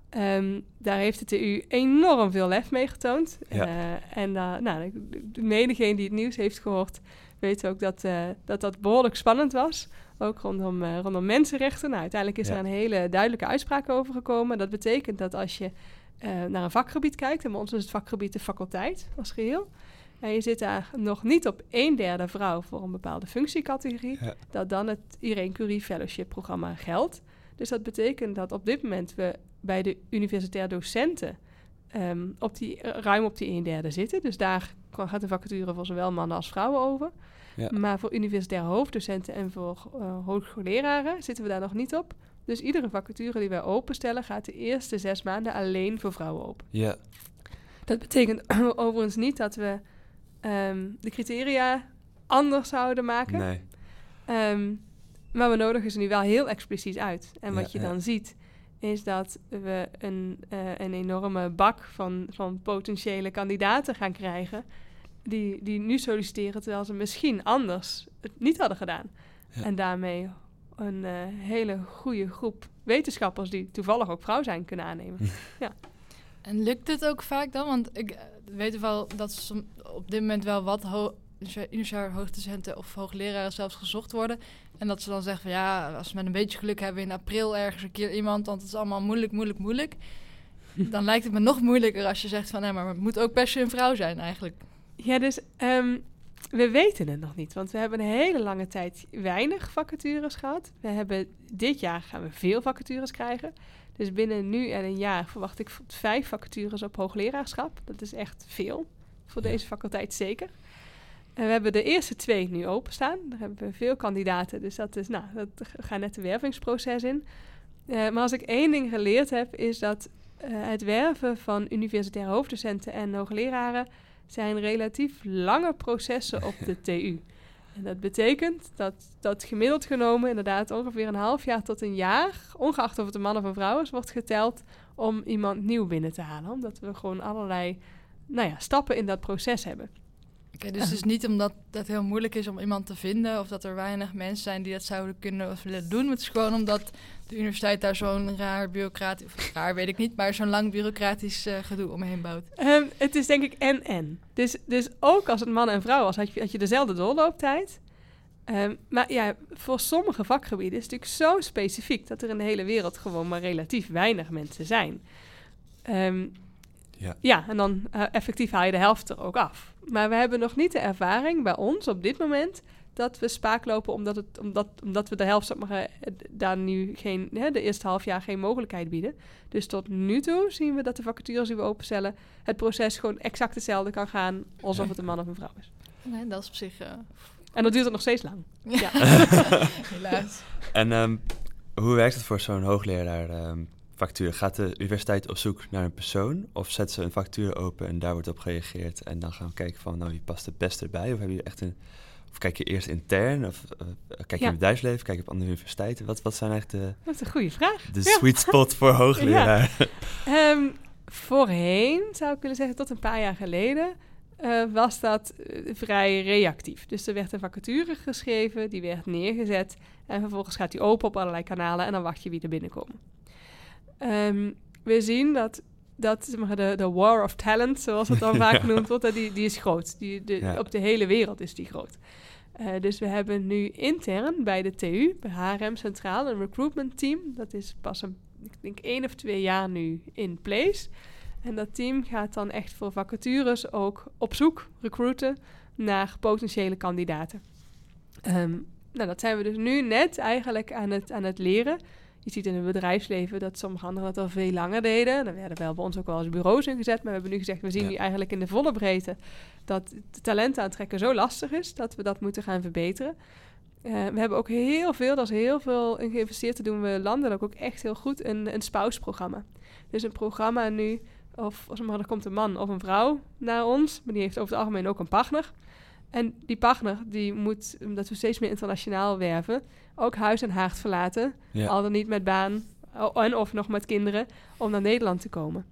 Ehm, daar heeft de TU enorm veel lef mee getoond. Ja. En nou, menigeen die het nieuws heeft gehoord, weet ook dat eh, dat, dat behoorlijk spannend was. Ook rondom, eh, rondom mensenrechten. Nou, uiteindelijk is Ja. er een hele duidelijke uitspraak over gekomen. Dat betekent dat als je eh, naar een vakgebied kijkt, en bij ons is het vakgebied de faculteit als geheel. En je zit daar nog niet op een derde vrouw voor een bepaalde functiecategorie, Ja. dat dan het Irene Curie Fellowship programma geldt. Dus dat betekent dat op dit moment we bij de universitair docenten ehm, op die, ruim op die een derde zitten. Dus daar gaat de vacature voor zowel mannen als vrouwen over. Ja. Maar voor universitair hoofddocenten en voor hoogleraren zitten we daar nog niet op. Dus iedere vacature die wij openstellen gaat de eerste zes maanden alleen voor vrouwen open. ja, Dat betekent [clears throat] overigens niet dat we ehm, de criteria anders zouden maken. nee. Ehm, maar we nodigen ze nu wel heel expliciet uit. En wat Ja, je ja. dan ziet, is dat we een, eh, een enorme bak van, van potentiële kandidaten gaan krijgen. Die, die nu solliciteren terwijl ze misschien anders het niet hadden gedaan. Ja. En daarmee een eh, hele goede groep wetenschappers die toevallig ook vrouw zijn kunnen aannemen. En lukt het ook vaak dan? Want ik eh, weet wel dat som- op dit moment wel wat ho universitair hoogdocenten of hoogleraren zelfs gezocht worden. En dat ze dan zeggen van ja, als we met een beetje geluk hebben in april ergens een keer iemand, want het is allemaal moeilijk, moeilijk, moeilijk. [laughs] Dan lijkt het me nog moeilijker als je zegt van nee, maar het moet ook per se een vrouw zijn eigenlijk. Ja, dus ehm, we weten het nog niet. Want we hebben een hele lange tijd weinig vacatures gehad. We hebben dit jaar gaan we veel vacatures krijgen. Dus binnen nu en een jaar verwacht ik vijf vacatures op hoogleraarschap. Dat is echt veel. Voor Ja. deze faculteit zeker. En we hebben de eerste twee nu openstaan. Daar hebben we veel kandidaten. Dus dat is, nou, dat gaat net de wervingsproces in. Eh, maar als ik één ding geleerd heb, is dat eh, het werven van universitaire hoofddocenten en hoogleraren zijn relatief lange processen op de [laughs] TU. En dat betekent dat, dat gemiddeld genomen inderdaad ongeveer een half jaar tot een jaar, ongeacht of het een man of een vrouw is, wordt geteld om iemand nieuw binnen te halen. Omdat we gewoon allerlei nou ja, stappen in dat proces hebben. Dus het is niet omdat het heel moeilijk is om iemand te vinden of dat er weinig mensen zijn die dat zouden kunnen of willen doen. Het is gewoon omdat de universiteit daar zo'n raar bureaucratisch, of raar weet ik niet, maar zo'n lang bureaucratisch eh, gedoe omheen bouwt. Ehm, het is denk ik en-en. Dus, dus ook als het man en vrouw was, had je, had je dezelfde doorlooptijd. Ehm, maar ja, voor sommige vakgebieden is het natuurlijk zo specifiek dat er in de hele wereld gewoon maar relatief weinig mensen zijn. Ehm, Ja. ja, en dan eh, effectief haal je de helft er ook af. Maar we hebben nog niet de ervaring bij ons op dit moment dat we spaak lopen omdat, het, omdat, omdat we de helft zeg maar, eh, daar nu geen, hè, de eerste half jaar geen mogelijkheid bieden. Dus tot nu toe zien we dat de vacatures die we openstellen, het proces gewoon exact hetzelfde kan gaan alsof het een man of een vrouw is. Nee, dat is op zich... eh, En dat duurt het nog steeds lang. ja. [laughs] [laughs] Helaas. En ehm, hoe werkt het voor zo'n hoogleraar ehm Gaat de universiteit op zoek naar een persoon? Of zet ze een vacature open en daar wordt op gereageerd? En dan gaan we kijken van, nou, wie past het beste erbij? Of, hebben jullie echt een, of kijk je eerst intern? Of eh, kijk je Ja. in het bedrijfsleven? Kijk je op andere universiteiten? Wat, wat zijn eigenlijk de, Dat is een goede vraag. de Ja. sweet spot voor [laughs] hoogleraar? Ehm, voorheen, zou ik willen zeggen, tot een paar jaar geleden, eh, was dat eh, vrij reactief. Dus er werd een vacature geschreven, die werd neergezet en vervolgens gaat die open op allerlei kanalen en dan wacht je wie er binnenkomen. Ehm, we zien dat, dat de, de war of talent, zoals het dan [laughs] vaak genoemd wordt, dat die, die is groot. Die, de, Ja. Op de hele wereld is die groot. Eh, dus we hebben nu intern bij de TU, bij HRM Centraal, een recruitment team. Dat is pas een, ik denk één of twee jaar nu in place. En dat team gaat dan echt voor vacatures ook op zoek, recruiten, naar potentiële kandidaten. Ehm, nou, dat zijn we dus nu net eigenlijk aan het, aan het leren. Je ziet in het bedrijfsleven dat sommige anderen dat al veel langer deden. Dan werden wel bij ons ook wel eens bureaus ingezet. Maar we hebben nu gezegd, we zien Ja. nu eigenlijk in de volle breedte... dat talent aantrekken zo lastig is... dat we dat moeten gaan verbeteren. Eh, we hebben ook heel veel, dat is heel veel in geïnvesteerd. Dat doen we landelijk ook echt heel goed, een, een spousprogramma. Dus een programma nu, of als maar, er komt een man of een vrouw naar ons... maar die heeft over het algemeen ook een partner... En die partner, die moet, omdat we steeds meer internationaal werven, ook huis en haard verlaten. Ja. Al dan niet met baan en of nog met kinderen, om naar Nederland te komen.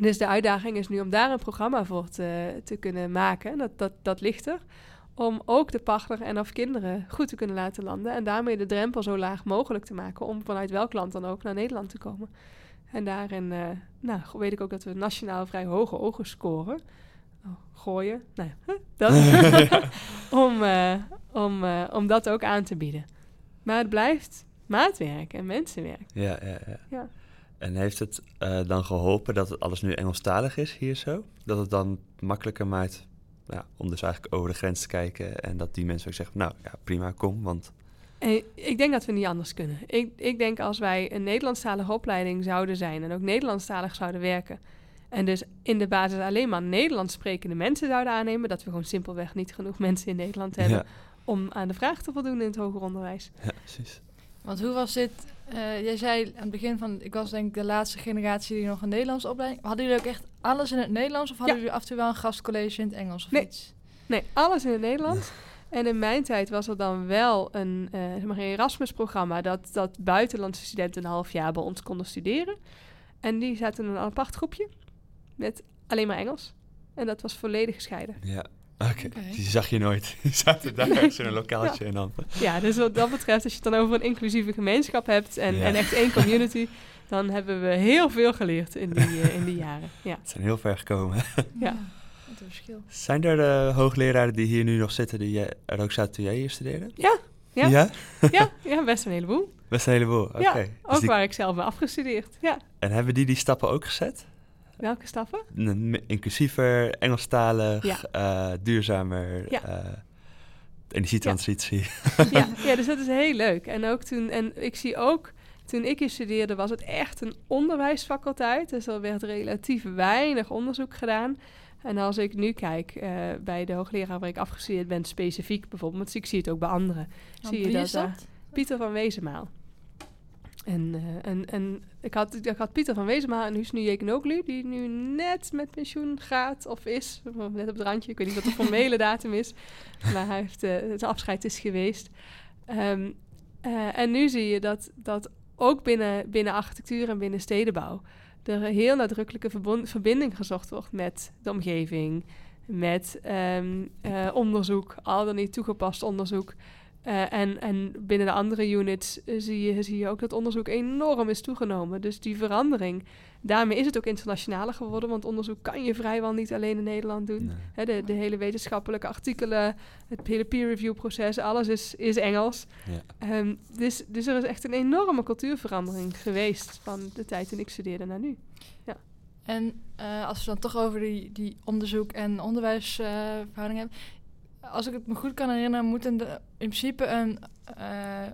Dus de uitdaging is nu om daar een programma voor te, te kunnen maken. Dat, dat, dat ligt er. Om ook de partner en of kinderen goed te kunnen laten landen. En daarmee de drempel zo laag mogelijk te maken om vanuit welk land dan ook naar Nederland te komen. En daarin eh, nou, weet ik ook dat we nationaal vrij hoge ogen scoren. Oh, gooien. Nou ja, hè, dat. [laughs] [laughs] om, eh, om, eh, om dat ook aan te bieden. Maar het blijft maatwerk en mensenwerk. Ja, ja, ja. Ja. En heeft het eh, dan geholpen dat het alles nu Engelstalig is hier zo? Dat het dan makkelijker maakt ja, om dus eigenlijk over de grens te kijken en dat die mensen ook zeggen, nou ja, prima, kom, want En ik denk dat we niet anders kunnen. Ik, ik denk als wij een Nederlandstalige opleiding zouden zijn en ook Nederlandstalig zouden werken. En dus in de basis alleen maar Nederlands sprekende mensen zouden aannemen, dat we gewoon simpelweg niet genoeg mensen in Nederland hebben ja, om aan de vraag te voldoen in het hoger onderwijs. ja, precies. Want hoe was dit? eh, jij zei aan het begin van, ik was denk ik de laatste generatie die nog een Nederlandse opleiding. Hadden jullie ook echt alles in het Nederlands of hadden Ja. jullie af en toe wel een gastcollege in het Engels of Nee. iets? Nee, alles in het Nederlands. En in mijn tijd was er dan wel een, eh, zeg maar een Erasmus-programma dat, dat buitenlandse studenten een half jaar bij ons konden studeren. En die zaten in een apart groepje met alleen maar Engels. En dat was volledig gescheiden. Ja, oké. Die zag je nooit. [laughs] Die zaten daar in een lokaaltje en dan... Ja, dus wat dat betreft, als je het dan over een inclusieve gemeenschap hebt en, Ja. en echt één community, dan hebben we heel veel geleerd in die, eh, in die [laughs] jaren. Ja. Het zijn heel ver gekomen. [laughs] Ja. Wat een verschil. Zijn er de hoogleraren die hier nu nog zitten die er ook zaten toen jij hier studeerde? Ja, ja. Ja? Ja, ja, best een heleboel. Best een heleboel, oké. Ja, Dus ook die- waar ik zelf ben afgestudeerd. Ja. En hebben die die stappen ook gezet? Welke stappen? Inclusiever, Engelstalig, Ja. eh, duurzamer, Ja. eh, energietransitie. ja, [laughs] ja, dus dat is heel leuk. En ook toen, en ik zie ook, toen ik hier studeerde, was het echt een onderwijsfaculteit. Dus er werd relatief weinig onderzoek gedaan. En als ik nu kijk eh, bij de hoogleraar waar ik afgestudeerd ben, specifiek bijvoorbeeld, want ik zie het ook bij anderen. Zie je wie dat dat? Pieter van Wezenmaal. En, eh, en, en ik, had, ik had Pieter van Wezenmaal en Husnu Jekenoglu, die nu net met pensioen gaat of is. Net op het randje, ik weet niet wat de formele [laughs] datum is. Maar hij heeft, eh, het afscheid is geweest. Ehm, eh, en nu zie je dat, dat ook binnen, binnen architectuur en binnen stedenbouw... er een heel nadrukkelijke verbond- verbinding gezocht wordt met de omgeving... met ehm, eh, onderzoek, al dan niet toegepast onderzoek... Eh, en, en binnen de andere units eh, zie, je, zie je ook dat onderzoek enorm is toegenomen. Dus die verandering, daarmee is het ook internationaler geworden. Want onderzoek kan je vrijwel niet alleen in Nederland doen. Nee. De, de hele wetenschappelijke artikelen, het hele peer review proces, alles is, is Engels. Ja. Ehm, dus, dus er is echt een enorme cultuurverandering geweest van de tijd toen ik studeerde naar nu. En eh, als we dan toch over die, die onderzoek en onderwijsverhouding hebben. Als ik het me goed kan herinneren, moeten de, in principe een eh,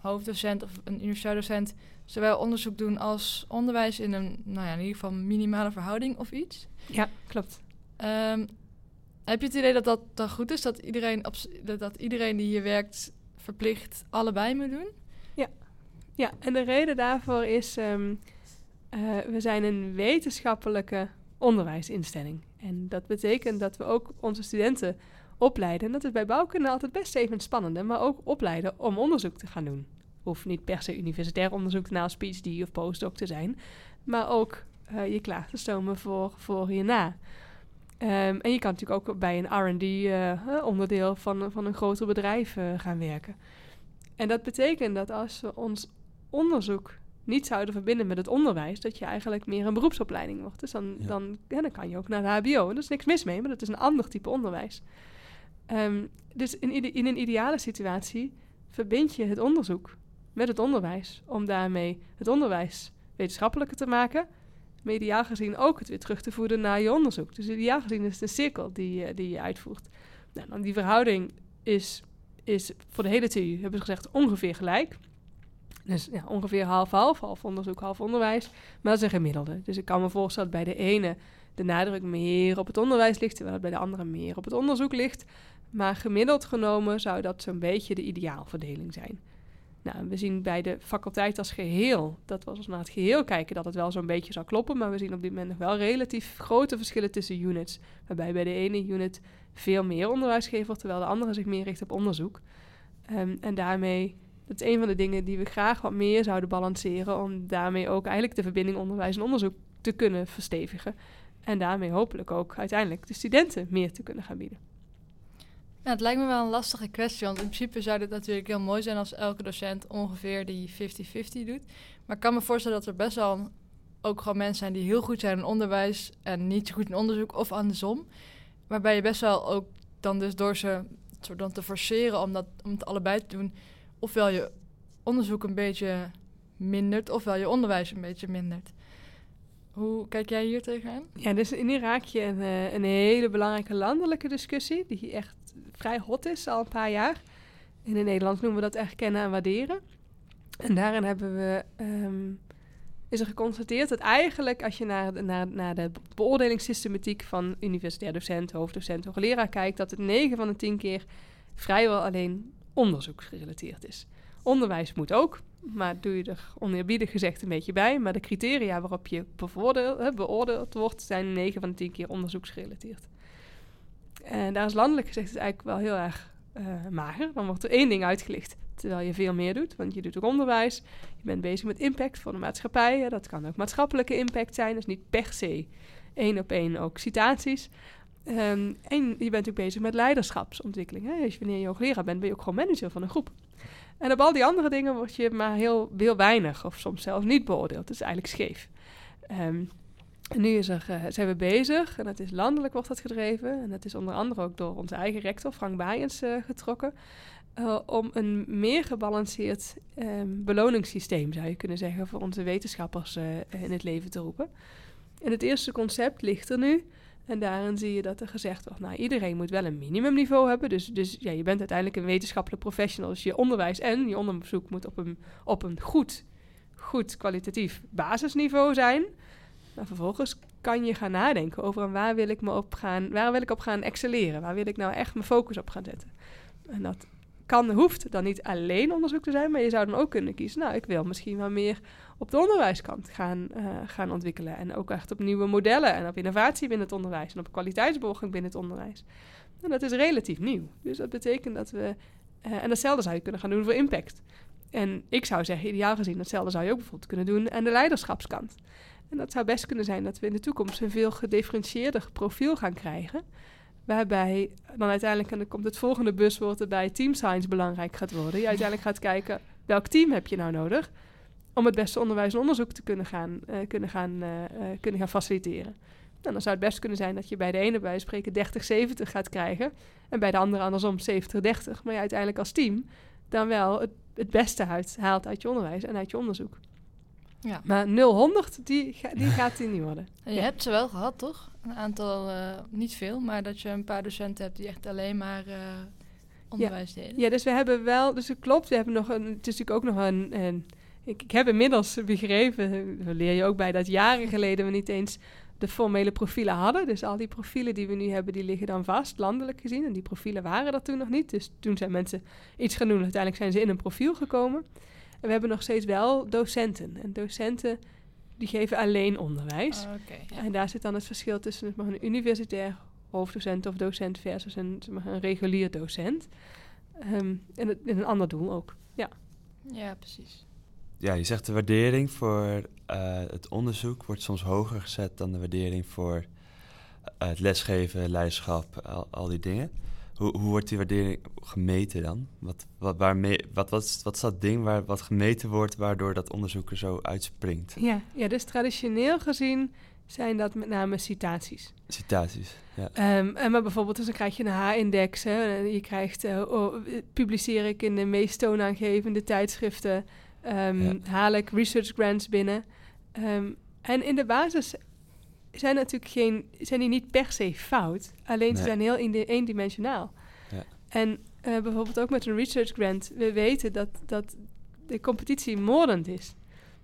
hoofddocent of een universitair docent zowel onderzoek doen als onderwijs in een, nou ja, in ieder geval minimale verhouding of iets. Ja, klopt. Ehm, heb je het idee dat dat dan goed is? Dat iedereen, dat, iedereen die hier werkt verplicht allebei moet doen? Ja, en de reden daarvoor is, ehm, eh, we zijn een wetenschappelijke onderwijsinstelling. En dat betekent dat we ook onze studenten opleiden. En dat is bij bouwkunde altijd best even spannend, maar ook opleiden om onderzoek te gaan doen. Hoeft niet per se universitair onderzoek naast PhD of postdoc te zijn, maar ook eh, je klaar te stomen voor, voor hierna. Ehm, en je kan natuurlijk ook bij een RD-onderdeel van, van een groter bedrijf eh, gaan werken. En dat betekent dat als we ons onderzoek niet zouden verbinden met het onderwijs, dat je eigenlijk meer een beroepsopleiding wordt. Dus dan, Ja. dan, ja, dan kan je ook naar de HBO. En er is niks mis mee, maar dat is een ander type onderwijs. Ehm, dus in, in een ideale situatie verbind je het onderzoek met het onderwijs, om daarmee het onderwijs wetenschappelijker te maken, maar ideaal gezien ook het weer terug te voeren naar je onderzoek. Dus ideaal gezien is het een cirkel die, die je uitvoert. Nou, dan die verhouding is, is voor de hele TU, hebben ze gezegd, ongeveer gelijk. Dus ja, ongeveer half-half, half onderzoek, half onderwijs. Maar dat is een gemiddelde. Dus ik kan me voorstellen dat bij de ene de nadruk meer op het onderwijs ligt, terwijl het bij de andere meer op het onderzoek ligt. Maar gemiddeld genomen zou dat zo'n beetje de ideaalverdeling zijn. Nou, we zien bij de faculteit als geheel, dat we als naar het geheel kijken, dat het wel zo'n beetje zou kloppen. Maar we zien op dit moment nog wel relatief grote verschillen tussen units. Waarbij bij de ene unit veel meer onderwijs wordt, terwijl de andere zich meer richt op onderzoek. Ehm, en daarmee, dat is een van de dingen die we graag wat meer zouden balanceren, om daarmee ook eigenlijk de verbinding onderwijs en onderzoek te kunnen verstevigen. En daarmee hopelijk ook uiteindelijk de studenten meer te kunnen gaan bieden. Ja, het lijkt me wel een lastige kwestie, want in principe zou dit natuurlijk heel mooi zijn als elke docent ongeveer die 50-50 doet. Maar ik kan me voorstellen dat er best wel ook gewoon mensen zijn die heel goed zijn in onderwijs en niet zo goed in onderzoek of andersom. Waarbij je best wel ook dan dus door ze soort dan te forceren om, dat, om het allebei te doen, ofwel je onderzoek een beetje mindert, ofwel je onderwijs een beetje mindert. Hoe kijk jij hier tegenaan? Ja, dus hier raak je een, een hele belangrijke landelijke discussie, die echt vrij hot is al een paar jaar. In het Nederlands noemen we dat erkennen en waarderen. En daarin hebben we, ehm, is er geconstateerd dat eigenlijk als je naar, de- naar, naar de beoordelingssystematiek van universitair docent, hoofddocent, hoogleraar kijkt, dat het 9 van de 10 keer vrijwel alleen onderzoeksgerelateerd is. Onderwijs moet ook, maar doe je er oneerbiedig gezegd een beetje bij. Maar de criteria waarop je hè, beoordeeld wordt, zijn 9 van de 10 keer onderzoeksgerelateerd. En daar is landelijk gezegd het eigenlijk wel heel erg eh, mager. Dan wordt er één ding uitgelicht, terwijl je veel meer doet. Want je doet ook onderwijs, je bent bezig met impact voor de maatschappij. Dat kan ook maatschappelijke impact zijn, dus niet per se één op één ook citaties. Ehm, en je bent ook bezig met leiderschapsontwikkeling. Hè? Dus wanneer je hoogleraar bent, ben je ook gewoon manager van een groep. En op al die andere dingen word je maar heel, heel weinig of soms zelfs niet beoordeeld. Dat is eigenlijk scheef. Ehm, nu is eh, zijn we bezig, en het is landelijk wordt dat gedreven. En dat is onder andere ook door onze eigen rector, Frank Baaiens, eh, getrokken. eh, om een meer gebalanceerd ehm, beloningssysteem, zou je kunnen zeggen, voor onze wetenschappers in het leven te roepen. En het eerste concept ligt er nu. En daarin zie je dat er gezegd wordt, nou, iedereen moet wel een minimumniveau hebben. Dus, dus ja, je bent uiteindelijk een wetenschappelijk professional. Dus je onderwijs en je onderzoek moet op een, op een goed, goed kwalitatief basisniveau zijn. Maar vervolgens kan je gaan nadenken over waar wil ik me op gaan, waar wil ik op gaan excelleren? Waar wil ik nou echt mijn focus op gaan zetten? En dat kan, hoeft dan niet alleen onderzoek te zijn, maar je zou dan ook kunnen kiezen. Nou, ik wil misschien wel meer op de onderwijskant gaan, eh, gaan ontwikkelen. En ook echt op nieuwe modellen en op innovatie binnen het onderwijs en op kwaliteitsborging binnen het onderwijs. En dat is relatief nieuw. Dus dat betekent dat we. eh, en datzelfde zou je kunnen gaan doen voor impact. En ik zou zeggen, ideaal gezien, datzelfde zou je ook bijvoorbeeld kunnen doen aan de leiderschapskant. En dat zou best kunnen zijn dat we in de toekomst een veel gedifferentieerder profiel gaan krijgen. Waarbij dan uiteindelijk, en dan komt het volgende buswoord erbij, team science belangrijk gaat worden. Je uiteindelijk gaat kijken, welk team heb je nou nodig om het beste onderwijs en onderzoek te kunnen gaan, eh, kunnen gaan, eh, eh, kunnen gaan faciliteren. Nou, dan zou het best kunnen zijn dat je bij de ene bij spreken 30-70 gaat krijgen. En bij de andere andersom 70-30. Maar je uiteindelijk als team dan wel het, het beste uit, haalt uit je onderwijs en uit je onderzoek. Ja. Maar 0-100, die, ga- die gaat hij niet worden. En je Ja. hebt ze wel gehad, toch? Een aantal, eh, niet veel, maar dat je een paar docenten hebt die echt alleen maar eh, onderwijs deden. Ja, dus we hebben wel, dus het klopt, we hebben nog een, het is natuurlijk ook nog een, een ik, ik heb inmiddels begrepen, daar leer je ook bij, dat jaren geleden we niet eens de formele profielen hadden. Dus al die profielen die we nu hebben, die liggen dan vast, landelijk gezien. En die profielen waren er toen nog niet. Dus toen zijn mensen iets gaan doen. Uiteindelijk zijn ze in een profiel gekomen. En we hebben nog steeds wel docenten. En docenten, die geven alleen onderwijs. Oké, ja. En daar zit dan het verschil tussen zeg maar, een universitair hoofddocent of docent versus een, zeg maar, een regulier docent. Ehm, en, het, en een ander doel ook. ja, precies. Ja, je zegt de waardering voor eh, het onderzoek wordt soms hoger gezet dan de waardering voor eh, het lesgeven, leiderschap, al, al die dingen. Hoe, hoe wordt die waardering gemeten dan? Wat, wat, waarmee, wat, wat, is, wat is dat ding waar wat gemeten wordt waardoor dat onderzoek er zo uitspringt? Ja, ja, dus traditioneel gezien zijn dat met name citaties. Citaties. Ja. Ehm, en maar bijvoorbeeld, dus dan krijg je een H-index. Je krijgt, eh, oh, publiceer ik in de meest toonaangevende tijdschriften, ehm, Ja. haal ik research grants binnen. Ehm, en in de basis zijn natuurlijk geen, zijn die niet per se fout. Alleen ze zijn heel eendi- eendimensionaal. Ja. En eh, bijvoorbeeld ook met een research grant, we weten dat, dat de competitie moordend is.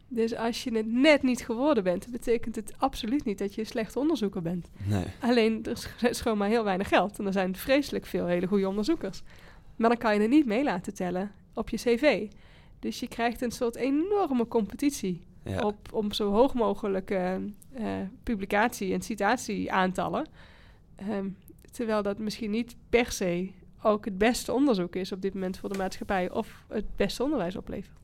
Dus als je het net niet geworden bent, betekent het absoluut niet dat je een slechte onderzoeker bent. Nee. Alleen er is- is gewoon maar heel weinig geld. En er zijn vreselijk veel hele goede onderzoekers. Maar dan kan je het niet mee laten tellen op je cv. Dus je krijgt een soort enorme competitie Ja. op, om zo hoog mogelijk eh, eh, publicatie- en citatieaantallen. Ehm, terwijl dat misschien niet per se ook het beste onderzoek is op dit moment voor de maatschappij of het beste onderwijs oplevert.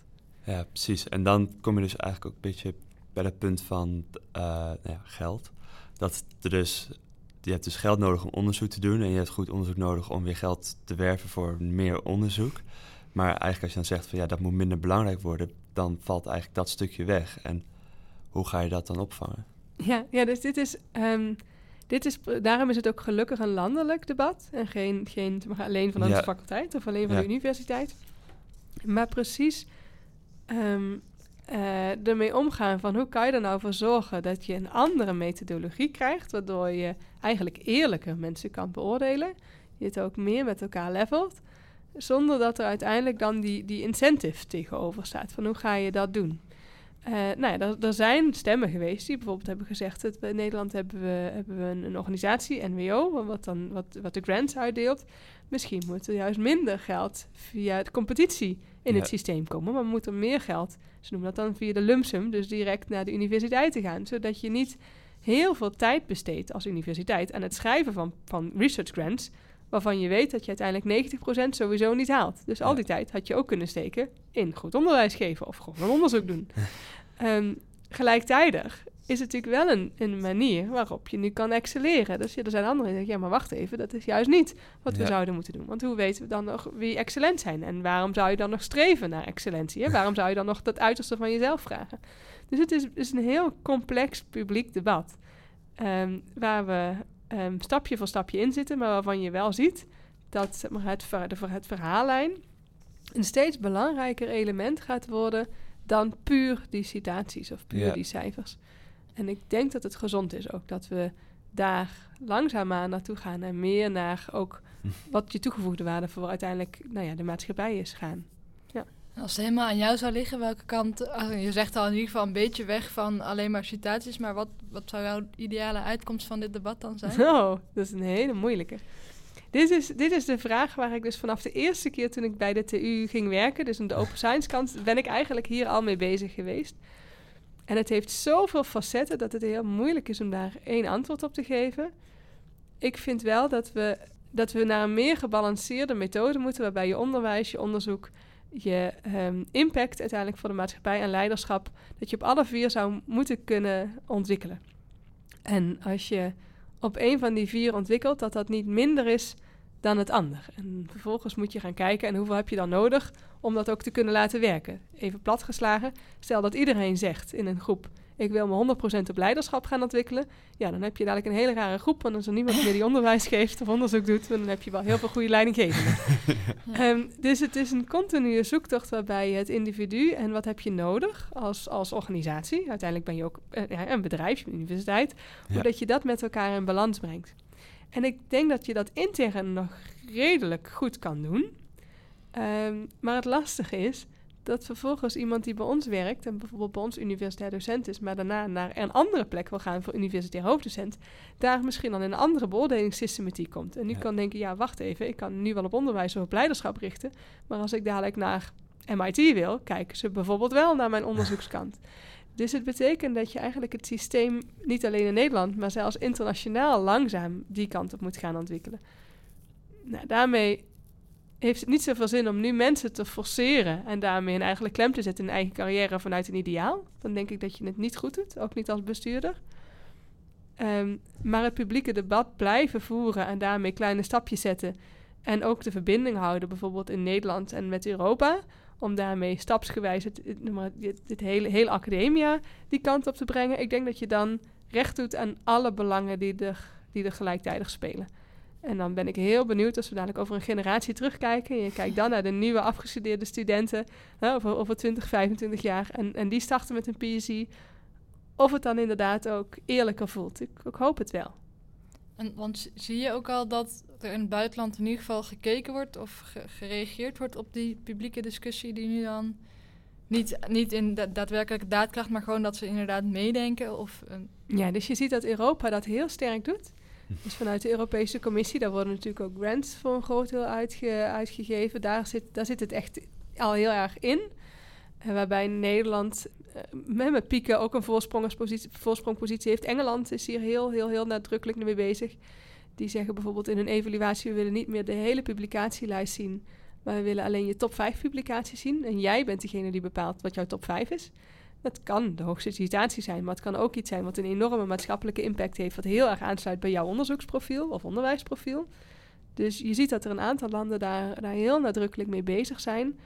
Ja, precies. En dan kom je dus eigenlijk ook een beetje bij dat punt van eh, nou ja, geld. Dat er dus, je hebt dus geld nodig om onderzoek te doen en je hebt goed onderzoek nodig om weer geld te werven voor meer onderzoek. Maar eigenlijk als je dan zegt van ja, dat moet minder belangrijk worden, dan valt eigenlijk dat stukje weg. En hoe ga je dat dan opvangen? Ja, ja dus dit is, ehm, dit is, daarom is het ook gelukkig een landelijk debat. En geen, geen alleen van Ja. faculteit of alleen van Ja. de universiteit. Maar precies ehm, eh, ermee omgaan van hoe kan je er nou voor zorgen dat je een andere methodologie krijgt, waardoor je eigenlijk eerlijker mensen kan beoordelen. Je het ook meer met elkaar levelt. Zonder dat er uiteindelijk dan die, die incentive tegenover staat. Van hoe ga je dat doen? Eh, nou ja, er, zijn stemmen geweest die bijvoorbeeld hebben gezegd... dat we in Nederland hebben we, hebben we een, een organisatie, NWO... Wat, dan, wat, wat de grants uitdeelt. Misschien moet er juist minder geld via de competitie in Ja. het systeem komen... maar moet er meer geld, ze noemen dat dan via de lump sum... dus direct naar de universiteit te gaan. Zodat je niet heel veel tijd besteedt als universiteit... aan het schrijven van, van research grants... waarvan je weet dat je uiteindelijk 90% sowieso niet haalt. Dus al die tijd had je ook kunnen steken in goed onderwijs geven... of gewoon een onderzoek doen. [laughs] Ehm, gelijktijdig is het natuurlijk wel een, een manier waarop je nu kan excelleren. Dus ja, er zijn anderen die zeggen, ja, maar wacht even, dat is juist niet wat we Ja. zouden moeten doen. Want hoe weten we dan nog wie excellent zijn? En waarom zou je dan nog streven naar excellentie? Hè? Waarom zou je dan nog dat uiterste van jezelf vragen? Dus het is, is een heel complex publiek debat. ehm, waar we ehm, stapje voor stapje in zitten, maar waarvan je wel ziet dat zeg maar, het, ver, de, het verhaallijn een steeds belangrijker element gaat worden dan puur die citaties of puur die cijfers. En ik denk dat het gezond is ook dat we daar langzaamaan naartoe gaan en meer naar ook wat je toegevoegde waarde voor uiteindelijk nou ja, de maatschappij is gaan. Als het helemaal aan jou zou liggen, welke kant... je zegt al in ieder geval een beetje weg van alleen maar citaties... maar wat, wat zou jouw ideale uitkomst van dit debat dan zijn? [laughs] Oh, dat is een hele moeilijke. Dit is, dit is de vraag waar ik dus vanaf de eerste keer toen ik bij de TU ging werken, dus aan de open science kant, ben ik eigenlijk hier al mee bezig geweest. En het heeft zoveel facetten dat het heel moeilijk is om daar één antwoord op te geven. Ik vind wel dat we, dat we naar een meer gebalanceerde methode moeten, waarbij je onderwijs, je onderzoek, je ehm, impact uiteindelijk voor de maatschappij en leiderschap, dat je op alle vier zou moeten kunnen ontwikkelen. En als je op een van die vier ontwikkelt, dat dat niet minder is dan het ander. En vervolgens moet je gaan kijken en hoeveel heb je dan nodig om dat ook te kunnen laten werken. Even platgeslagen, stel dat iedereen zegt in een groep, ik wil me 100% op leiderschap gaan ontwikkelen. Ja, dan heb je dadelijk een hele rare groep, want als er niemand meer die onderwijs geeft of onderzoek doet, dan heb je wel heel veel goede leidinggevenden. [laughs] Ehm, dus het is een continue zoektocht waarbij je het individu en wat heb je nodig als, als organisatie, uiteindelijk ben je ook eh, ja, een bedrijf, een universiteit, Ja. hoe dat je dat met elkaar in balans brengt. En ik denk dat je dat intern nog redelijk goed kan doen. Ehm, maar het lastige is dat vervolgens iemand die bij ons werkt en bijvoorbeeld bij ons universitair docent is, maar daarna naar een andere plek wil gaan voor universitair hoofddocent, daar misschien dan in een andere beoordelingssystematiek komt. En nu Ja. kan denken, ja, wacht even, ik kan nu wel op onderwijs of op leiderschap richten, maar als ik dadelijk naar MIT wil, kijken ze bijvoorbeeld wel naar mijn onderzoekskant. Dus het betekent dat je eigenlijk het systeem niet alleen in Nederland, maar zelfs internationaal langzaam die kant op moet gaan ontwikkelen. Nou, daarmee heeft het niet zoveel zin om nu mensen te forceren en daarmee een eigenlijk klem te zetten in eigen carrière vanuit een ideaal. Dan denk ik dat je het niet goed doet, ook niet als bestuurder. Ehm, maar het publieke debat blijven voeren en daarmee kleine stapjes zetten. En ook de verbinding houden, bijvoorbeeld in Nederland en met Europa. Om daarmee stapsgewijs het, het, hele, hele academia die kant op te brengen. Ik denk dat je dan recht doet aan alle belangen die er, die er gelijktijdig spelen. En dan ben ik heel benieuwd als we dadelijk over een generatie terugkijken. En je kijkt dan naar de nieuwe afgestudeerde studenten hè, over, over 20, 25 jaar. En, en die starten met een PhD. Of het dan inderdaad ook eerlijker voelt. Ik, ik hoop het wel. En, want zie je ook al dat er in het buitenland in ieder geval gekeken wordt of ge- gereageerd wordt op die publieke discussie die nu dan niet, niet in da- daadwerkelijke daadkracht, maar gewoon dat ze inderdaad meedenken of eh, Ja, dus je ziet dat Europa dat heel sterk doet. Dus vanuit de Europese Commissie, daar worden natuurlijk ook grants voor een groot deel uitge, uitgegeven. Daar zit, daar zit het echt al heel erg in. En waarbij Nederland eh, met, pieken ook een voorsprongpositie heeft. Engeland is hier heel, heel, heel nadrukkelijk mee bezig. Die zeggen bijvoorbeeld in hun evaluatie... we willen niet meer de hele publicatielijst zien... maar we willen alleen je top 5 publicaties zien. En jij bent degene die bepaalt wat jouw top 5 is. Dat kan de hoogste citatie zijn, maar het kan ook iets zijn... wat een enorme maatschappelijke impact heeft... wat heel erg aansluit bij jouw onderzoeksprofiel of onderwijsprofiel. Dus je ziet dat er een aantal landen daar, daar heel nadrukkelijk mee bezig zijn...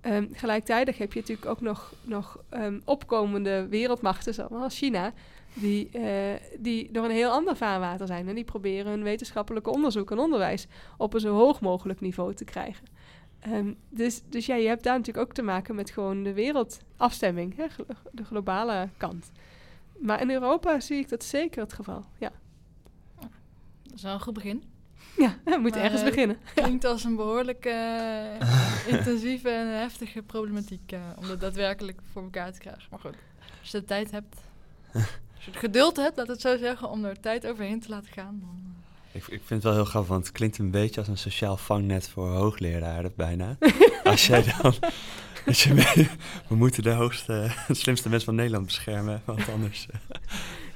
Ehm, gelijktijdig heb je natuurlijk ook nog, nog ehm, opkomende wereldmachten, zoals China, die, eh, die door een heel ander vaarwater zijn. En die proberen hun wetenschappelijke onderzoek en onderwijs op een zo hoog mogelijk niveau te krijgen. Ehm, dus, dus ja, je hebt daar natuurlijk ook te maken met gewoon de wereldafstemming, hè, de globale kant. Maar in Europa zie ik dat zeker het geval. Ja, dat is wel een goed begin. ja [laughs] we moeten Maar, ergens eh, beginnen. [laughs] Klinkt als een behoorlijk eh, [laughs] intensieve en heftige problematiek eh, om dat daadwerkelijk voor elkaar te krijgen. Maar goed, als je de tijd hebt, als je het geduld hebt, laat het zo zeggen, om er tijd overheen te laten gaan. Dan, Ik, ik vind het wel heel grappig, want het klinkt een beetje als een sociaal vangnet voor hoogleraren bijna. [laughs] als jij dan... Als je mee- we moeten de hoogste, de slimste mensen van Nederland beschermen, want anders... eh,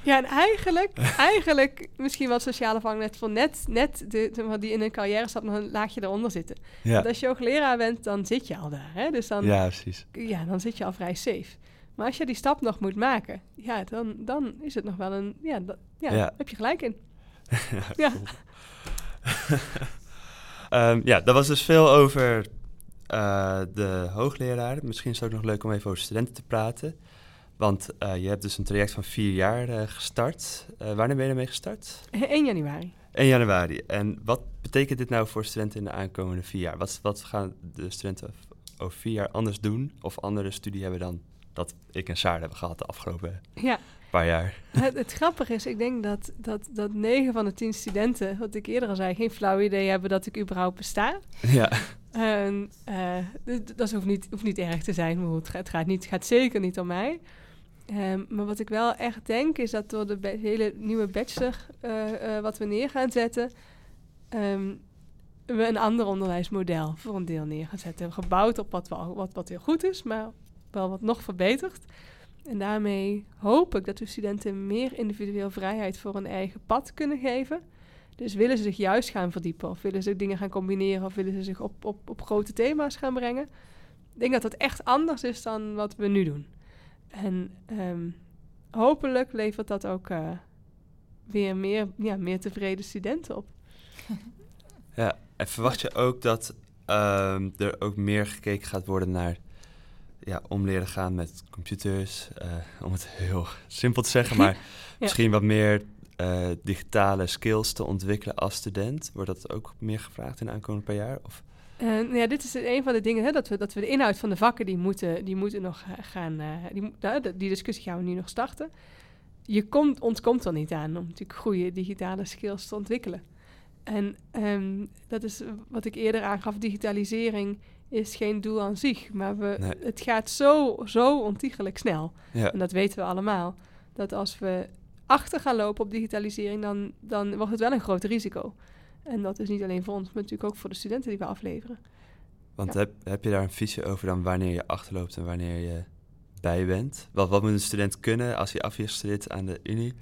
Ja, en eigenlijk, eigenlijk misschien wel het sociale vangnet voor net, net de, de- die in een carrière stap nog een laagje eronder zitten. ja. Want als je hoogleraar bent, dan zit je al daar. Hè? Dus dan, ja. ja, precies. dan zit je al vrij safe. Maar als je die stap nog moet maken, ja, dan, dan is het nog wel een... Ja, dat, ja, Ja. daar heb je gelijk in. [laughs] Ja. [laughs] Ehm, ja, dat was dus veel over eh, de hoogleraren. Misschien is het ook nog leuk om even over studenten te praten. Want eh, je hebt dus een traject van vier jaar eh, gestart. Wanneer ben je ermee gestart? 1 januari. 1 januari. En wat betekent dit nou voor studenten in de aankomende vier jaar? Wat, wat gaan de studenten over vier jaar anders doen? Of andere studie hebben dan dat ik en Saar hebben gehad de afgelopen Ja, paar jaar? [laughs] het, het grappige is, ik denk dat, dat, dat 9 van de 10 studenten, wat ik eerder al zei, geen flauw idee hebben dat ik überhaupt besta. ja, En eh, d- d- dat hoeft niet, hoeft niet erg te zijn. maar Het gaat, het gaat, niet, het gaat zeker niet om mij. Ehm, maar wat ik wel echt denk, is dat door de hele nieuwe bachelor eh, eh, wat we neer gaan zetten, ehm, we een ander onderwijsmodel voor een deel neer gaan zetten. Gebouwd op wat, wel, wat, wat heel goed is, maar wel wat nog verbeterd. En daarmee hoop ik dat we studenten meer individueel vrijheid voor hun eigen pad kunnen geven. Dus willen ze zich juist gaan verdiepen, of willen ze dingen gaan combineren, of willen ze zich op, op, op grote thema's gaan brengen. Ik denk dat dat echt anders is dan wat we nu doen. En ehm, hopelijk levert dat ook eh, weer meer, ja, meer tevreden studenten op. [laughs] Ja, en verwacht je ook dat ehm, er ook meer gekeken gaat worden naar ja, om leren gaan met computers. eh, om het heel [laughs] simpel te zeggen, maar [laughs] misschien wat meer eh, digitale skills te ontwikkelen als student. Wordt dat ook meer gevraagd in de aankomende paar jaar? Of? Eh, nou ja, dit is een van de dingen, hè, dat, we, dat we de inhoud van de vakken, die moeten, die moeten nog gaan, die, nou, die discussie gaan we nu nog starten. Je komt, ontkomt er niet aan om natuurlijk goede digitale skills te ontwikkelen. En ehm, dat is wat ik eerder aangaf, digitalisering is geen doel aan zich, maar we, Nee. het gaat zo, zo ontiegelijk snel. Ja, En dat weten we allemaal. Dat als we achter gaan lopen op digitalisering, dan, dan wordt het wel een groot risico. En dat is niet alleen voor ons, maar natuurlijk ook voor de studenten die we afleveren. want ja. heb, heb je daar een visie over dan wanneer je achterloopt en wanneer je bij bent? Wat, wat moet een student kunnen als hij afgestudeerd aan de Unie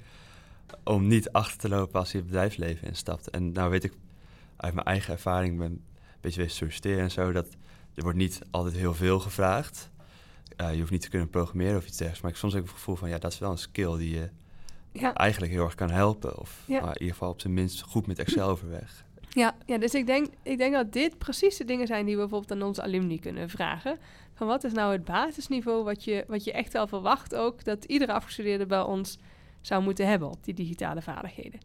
om niet achter te lopen als hij het bedrijfsleven instapt? En nou weet ik uit mijn eigen ervaring, ben een beetje wezen solliciteren en zo, dat er wordt niet altijd heel veel gevraagd. Eh, je hoeft niet te kunnen programmeren of iets dergelijks, maar ik soms heb ik het gevoel van ja, dat is wel een skill die je Ja, eigenlijk heel erg kan helpen. Of Ja. in ieder geval op zijn minst goed met Excel overweg. ja, ja dus ik denk, ik denk dat dit precies de dingen zijn die we bijvoorbeeld aan onze alumni kunnen vragen. Van wat is nou het basisniveau wat je, wat je echt wel verwacht ook dat iedere afgestudeerde bij ons zou moeten hebben op die digitale vaardigheden.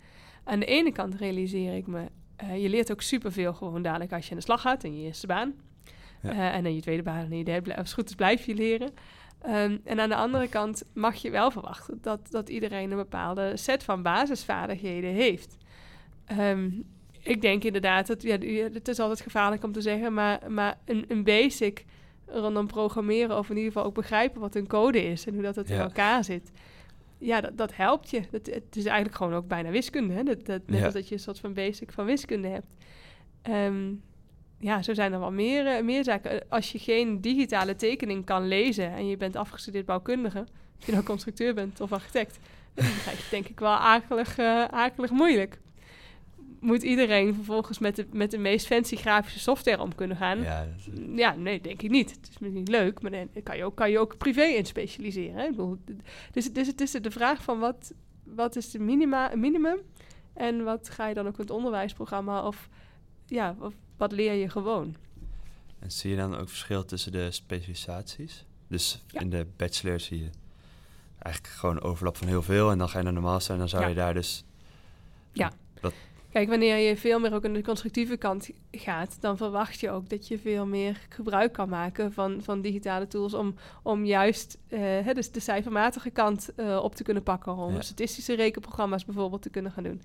Aan de ene kant realiseer ik me, eh, je leert ook superveel gewoon dadelijk als je aan de slag gaat in je eerste baan. Ja. Eh, en in je tweede baan en derde, als het goed is blijf je leren. Ehm, en aan de andere kant mag je wel verwachten dat, dat iedereen een bepaalde set van basisvaardigheden heeft. Ehm, ik denk inderdaad dat ja, het is altijd gevaarlijk om te zeggen, maar, maar een, een basic rondom programmeren, of in ieder geval ook begrijpen wat een code is en hoe dat het in elkaar zit. Ja, dat, dat helpt je. Dat, het is eigenlijk gewoon ook bijna wiskunde. Hè? Dat, dat, net Ja. als dat je een soort van basic van wiskunde hebt. Ehm, ja, zo zijn er wel meer, eh, meer zaken. Eh, Als je geen digitale tekening kan lezen en je bent afgestudeerd bouwkundige, of je nou constructeur bent of architect, dan krijg je het denk ik wel akelig, eh, akelig moeilijk. Moet iedereen vervolgens met de, met de meest fancy grafische software om kunnen gaan? Ja, is- Ja, nee, denk ik niet. Het is misschien leuk, maar dan kan je ook, kan je ook privé in specialiseren. Hè? Ik bedoel, dus, dus het is de vraag van wat, wat is de minima, minimum en wat ga je dan ook in het onderwijsprogramma of ja, of wat leer je gewoon? En zie je dan ook verschil tussen de specialisaties? Dus Ja. in de bachelor zie je eigenlijk gewoon overlap van heel veel. En dan ga je naar de master en dan zou Ja. je daar dus... Kijk, wanneer je veel meer ook aan de constructieve kant gaat, dan verwacht je ook dat je veel meer gebruik kan maken van, van digitale tools om, om juist eh, hè, dus de cijfermatige kant eh, op te kunnen pakken. Om Ja. statistische rekenprogramma's bijvoorbeeld te kunnen gaan doen.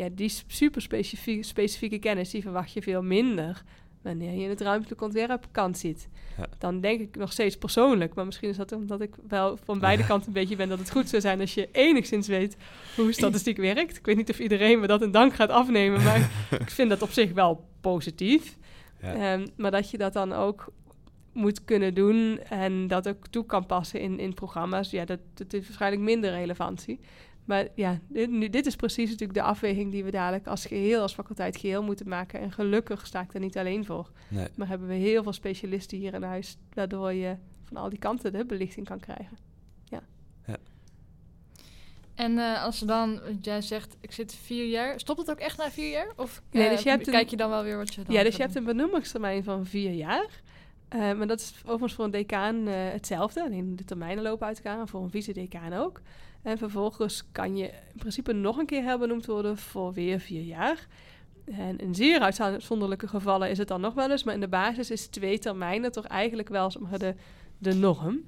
Ja, die super specifieke, specifieke kennis, die verwacht je veel minder wanneer je in het ruimtelijk ontwerp kant zit. Ja. Dan denk ik nog steeds persoonlijk, maar misschien is dat omdat ik wel van beide kanten een beetje ben dat het goed zou zijn als je enigszins weet hoe statistiek [clears throat] werkt. Ik weet niet of iedereen me dat in dank gaat afnemen, maar [laughs] ik vind dat op zich wel positief. Ja. Ehm, maar dat je dat dan ook moet kunnen doen en dat ook toe kan passen in, in programma's, ja, dat, dat heeft waarschijnlijk minder relevantie. Maar ja, dit, nu, dit is precies natuurlijk de afweging die we dadelijk als geheel, als faculteit geheel moeten maken. En gelukkig sta ik er niet alleen voor. Nee. Maar hebben we heel veel specialisten hier in huis, waardoor je van al die kanten de belichting kan krijgen. En eh, als dan, want jij zegt, ik zit vier jaar, stopt het ook echt na vier jaar? Of Nee, eh, dus je hebt een- kijk je dan wel weer wat je dan Ja, dus je hebt een benoemingstermijn van vier jaar. Eh, maar dat is overigens voor een decaan eh, hetzelfde. Alleen de termijnen lopen uit elkaar en voor een vice-decaan ook. En vervolgens kan je in principe nog een keer herbenoemd worden voor weer vier jaar. En in zeer uitzonderlijke gevallen is het dan nog wel eens. Maar in de basis is twee termijnen toch eigenlijk wel zeg maar, de, de norm.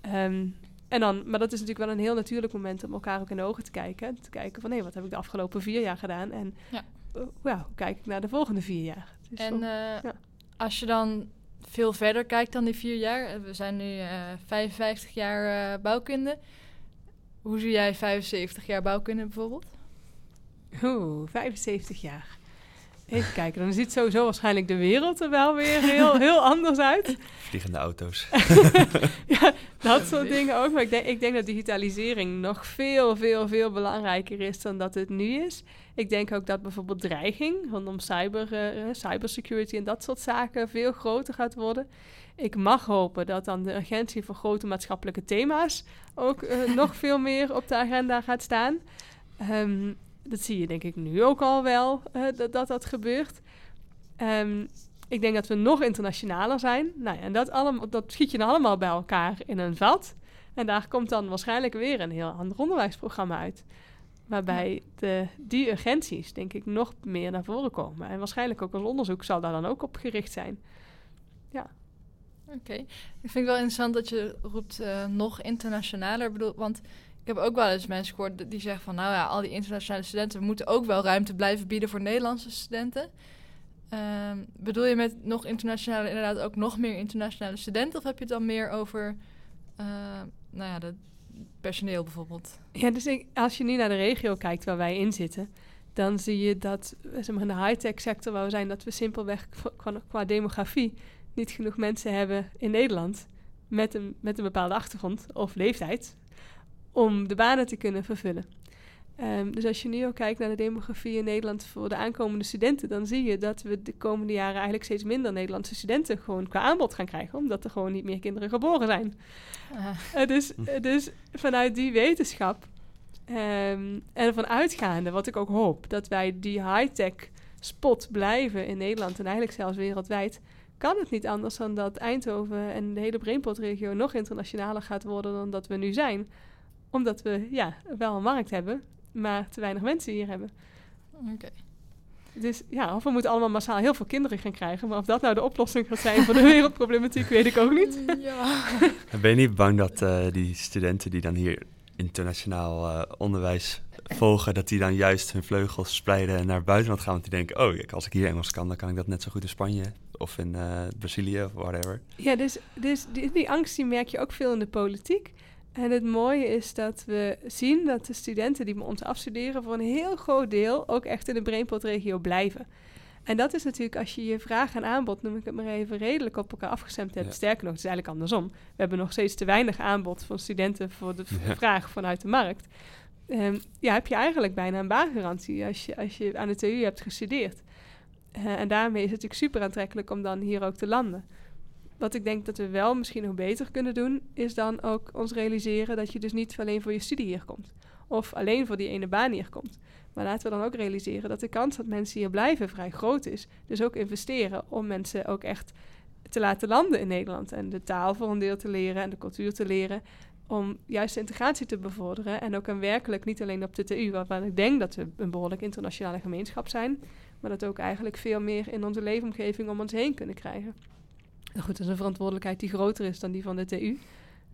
Ehm, en dan, maar dat is natuurlijk wel een heel natuurlijk moment om elkaar ook in de ogen te kijken. Te kijken van, hé, wat heb ik de afgelopen vier jaar gedaan? En Ja. eh, hoe kijk ik naar de volgende vier jaar? En eh, ja. als je dan veel verder kijkt dan die vier jaar, eh, we zijn nu eh 55 jaar bouwkunde. Hoe zie jij 75 jaar bouwkunde bijvoorbeeld? Oeh, 75 jaar. Even kijken, dan ziet sowieso waarschijnlijk de wereld er wel weer heel, heel anders uit. [laughs] Vliegende auto's. [laughs] ja, dat soort [laughs] dingen ook. Maar ik denk, ik denk dat digitalisering nog veel, veel, veel belangrijker is dan dat het nu is. Ik denk ook dat bijvoorbeeld dreiging rondom cyber, eh, cybersecurity en dat soort zaken veel groter gaat worden. Ik mag hopen dat dan de urgentie voor grote maatschappelijke thema's ook eh, [laughs] nog veel meer op de agenda gaat staan. Ehm, dat zie je denk ik nu ook al wel, eh, dat, dat dat gebeurt. Ehm, Ik denk dat we nog internationaler zijn. Nou ja, en dat, allemaal, dat schiet je dan allemaal bij elkaar in een vat. En daar komt dan waarschijnlijk weer een heel ander onderwijsprogramma uit. Waarbij de, die urgenties, denk ik, nog meer naar voren komen. En waarschijnlijk ook als onderzoek zal daar dan ook op gericht zijn. Oké. Ik vind het wel interessant dat je roept uh, nog internationaler. Bedoel, want ik heb ook wel eens mensen gehoord die zeggen van... nou ja, al die internationale studenten... we moeten ook wel ruimte blijven bieden voor Nederlandse studenten. Uh, bedoel je met nog internationale inderdaad ook nog meer internationale studenten? Of heb je het dan meer over... Uh, nou ja, de personeel bijvoorbeeld. Ja, dus als je nu naar de regio kijkt waar wij in zitten, dan zie je dat zeg maar, in de high-tech sector waar we zijn, dat we simpelweg qua, qua demografie niet genoeg mensen hebben in Nederland met een, met een bepaalde achtergrond of leeftijd om de banen te kunnen vervullen. Um, dus als je nu ook kijkt naar de demografie in Nederland voor de aankomende studenten, dan zie je dat we de komende jaren eigenlijk steeds minder Nederlandse studenten gewoon qua aanbod gaan krijgen, omdat er gewoon niet meer kinderen geboren zijn. Uh. dus, uh, dus vanuit die wetenschap um, en ervan uitgaande, wat ik ook hoop, dat wij die high-tech spot blijven in Nederland en eigenlijk zelfs wereldwijd, kan het niet anders dan dat Eindhoven en de hele Brainpot-regio nog internationaler gaat worden dan dat we nu zijn omdat we ja, wel een markt hebben maar te weinig mensen hier hebben. Oké. Dus ja, of we moeten allemaal massaal heel veel kinderen gaan krijgen. Maar of dat nou de oplossing gaat zijn voor de [laughs] wereldproblematiek, weet ik ook niet. ja. [laughs] Ben je niet bang dat uh, die studenten die dan hier internationaal uh, onderwijs volgen, dat die dan juist hun vleugels spreiden en naar buitenland gaan? Want die denken, oh, als ik hier Engels kan, dan kan ik dat net zo goed in Spanje of in uh, Brazilië of whatever. Ja, dus, dus die, die angst die merk je ook veel in de politiek. En het mooie is dat we zien dat de studenten die bij ons afstuderen voor een heel groot deel ook echt in de Brainpot-regio blijven. En dat is natuurlijk als je je vraag en aanbod, noem ik het maar even, redelijk op elkaar afgestemd hebt. Sterker nog, het is eigenlijk andersom. We hebben nog steeds te weinig aanbod van studenten voor de vraag vanuit de markt. Um, ja, heb je eigenlijk bijna een baangarantie als je, als je aan de TU hebt gestudeerd. En daarmee is het natuurlijk super aantrekkelijk om dan hier ook te landen. Wat ik denk dat we wel misschien nog beter kunnen doen, is dan ook ons realiseren dat je dus niet alleen voor je studie hier komt. Of alleen voor die ene baan hier komt. Maar laten we dan ook realiseren dat de kans dat mensen hier blijven vrij groot is. Dus ook investeren om mensen ook echt te laten landen in Nederland. En de taal voor een deel te leren en de cultuur te leren. Om juist de integratie te bevorderen. En ook een werkelijk niet alleen op de TU, waarvan ik denk dat we een behoorlijk internationale gemeenschap zijn. Maar dat ook eigenlijk veel meer in onze leefomgeving om ons heen kunnen krijgen. Nou goed, dat is een verantwoordelijkheid die groter is dan die van de TU.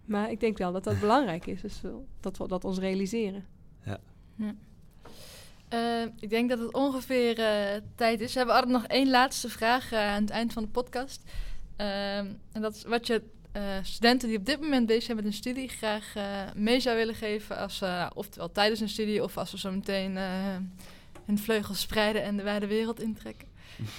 Maar ik denk wel dat dat [laughs] belangrijk is, dus dat we dat ons realiseren. Ja. ja. Uh, ik denk dat het ongeveer uh, tijd is. We hebben altijd nog één laatste vraag uh, aan het eind van de podcast. Ehm, en dat is wat je studenten die op dit moment bezig zijn met een studie graag mee zou willen geven. Als, oftewel tijdens een studie of als ze zo meteen hun vleugels spreiden en de wijde wereld intrekken.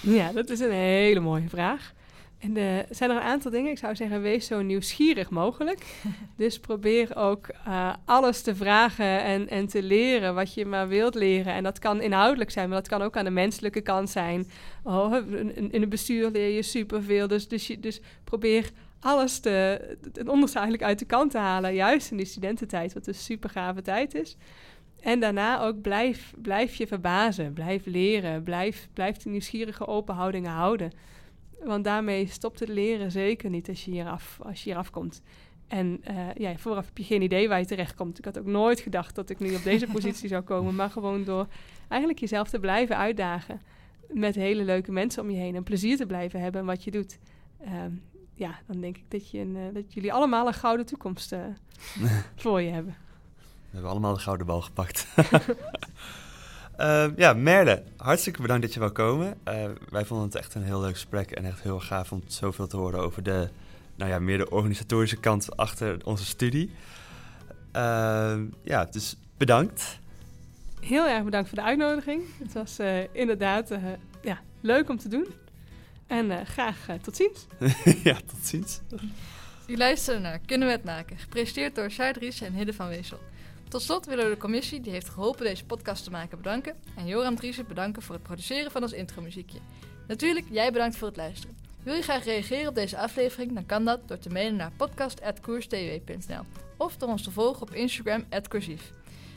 Ja, dat is een hele mooie vraag. En er zijn er een aantal dingen. Ik zou zeggen, wees zo nieuwsgierig mogelijk. [laughs] dus probeer ook uh, alles te vragen en, en te leren wat je maar wilt leren. En dat kan inhoudelijk zijn, maar dat kan ook aan de menselijke kant zijn. Oh, in, in het bestuur leer je superveel. Dus, dus, je, dus probeer alles te, het onderste eigenlijk uit de kant te halen. Juist in die studententijd, wat een super gave tijd is. En daarna ook blijf, blijf je verbazen, blijf leren, blijf, blijf de nieuwsgierige open houdingen houden. Want daarmee stopt het leren zeker niet als je hier, af, als je hier afkomt. En uh, ja, vooraf heb je geen idee waar je terecht komt. Ik had ook nooit gedacht dat ik nu op deze [laughs] positie zou komen. Maar gewoon door eigenlijk jezelf te blijven uitdagen. Met hele leuke mensen om je heen. En plezier te blijven hebben in wat je doet. Uh, ja, dan denk ik dat, je een, uh, dat jullie allemaal een gouden toekomst eh, [laughs] voor je hebben. We hebben allemaal de gouden bal gepakt. Uh, [laughs] ja, Merle, hartstikke bedankt dat je wou komen. Uh, wij vonden het echt een heel leuk gesprek en echt heel gaaf om zoveel te horen over de, nou ja, meer de organisatorische kant achter onze studie. Uh, ja, dus bedankt. Heel erg bedankt voor de uitnodiging. Het was inderdaad ja, leuk om te doen. En graag tot ziens. [laughs] ja, tot ziens. U luistert naar Kunnen we het maken? Gepresenteerd door Zuidries en Hidde van Weesel. Tot slot willen we de commissie die heeft geholpen deze podcast te maken bedanken. En Joram Driessen bedanken voor het produceren van ons intromuziekje. Natuurlijk, jij bedankt voor het luisteren. Wil je graag reageren op deze aflevering? Dan kan dat door te mailen naar podcast.koerstw.nl of door ons te volgen op Instagram @cursief.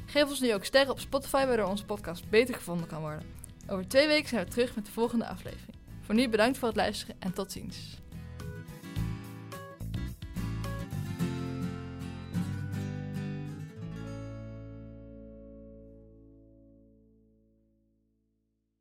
Geef ons nu ook sterren op Spotify waardoor onze podcast beter gevonden kan worden. Over twee weken zijn we terug met de volgende aflevering. Voor nu bedankt voor het luisteren en tot ziens.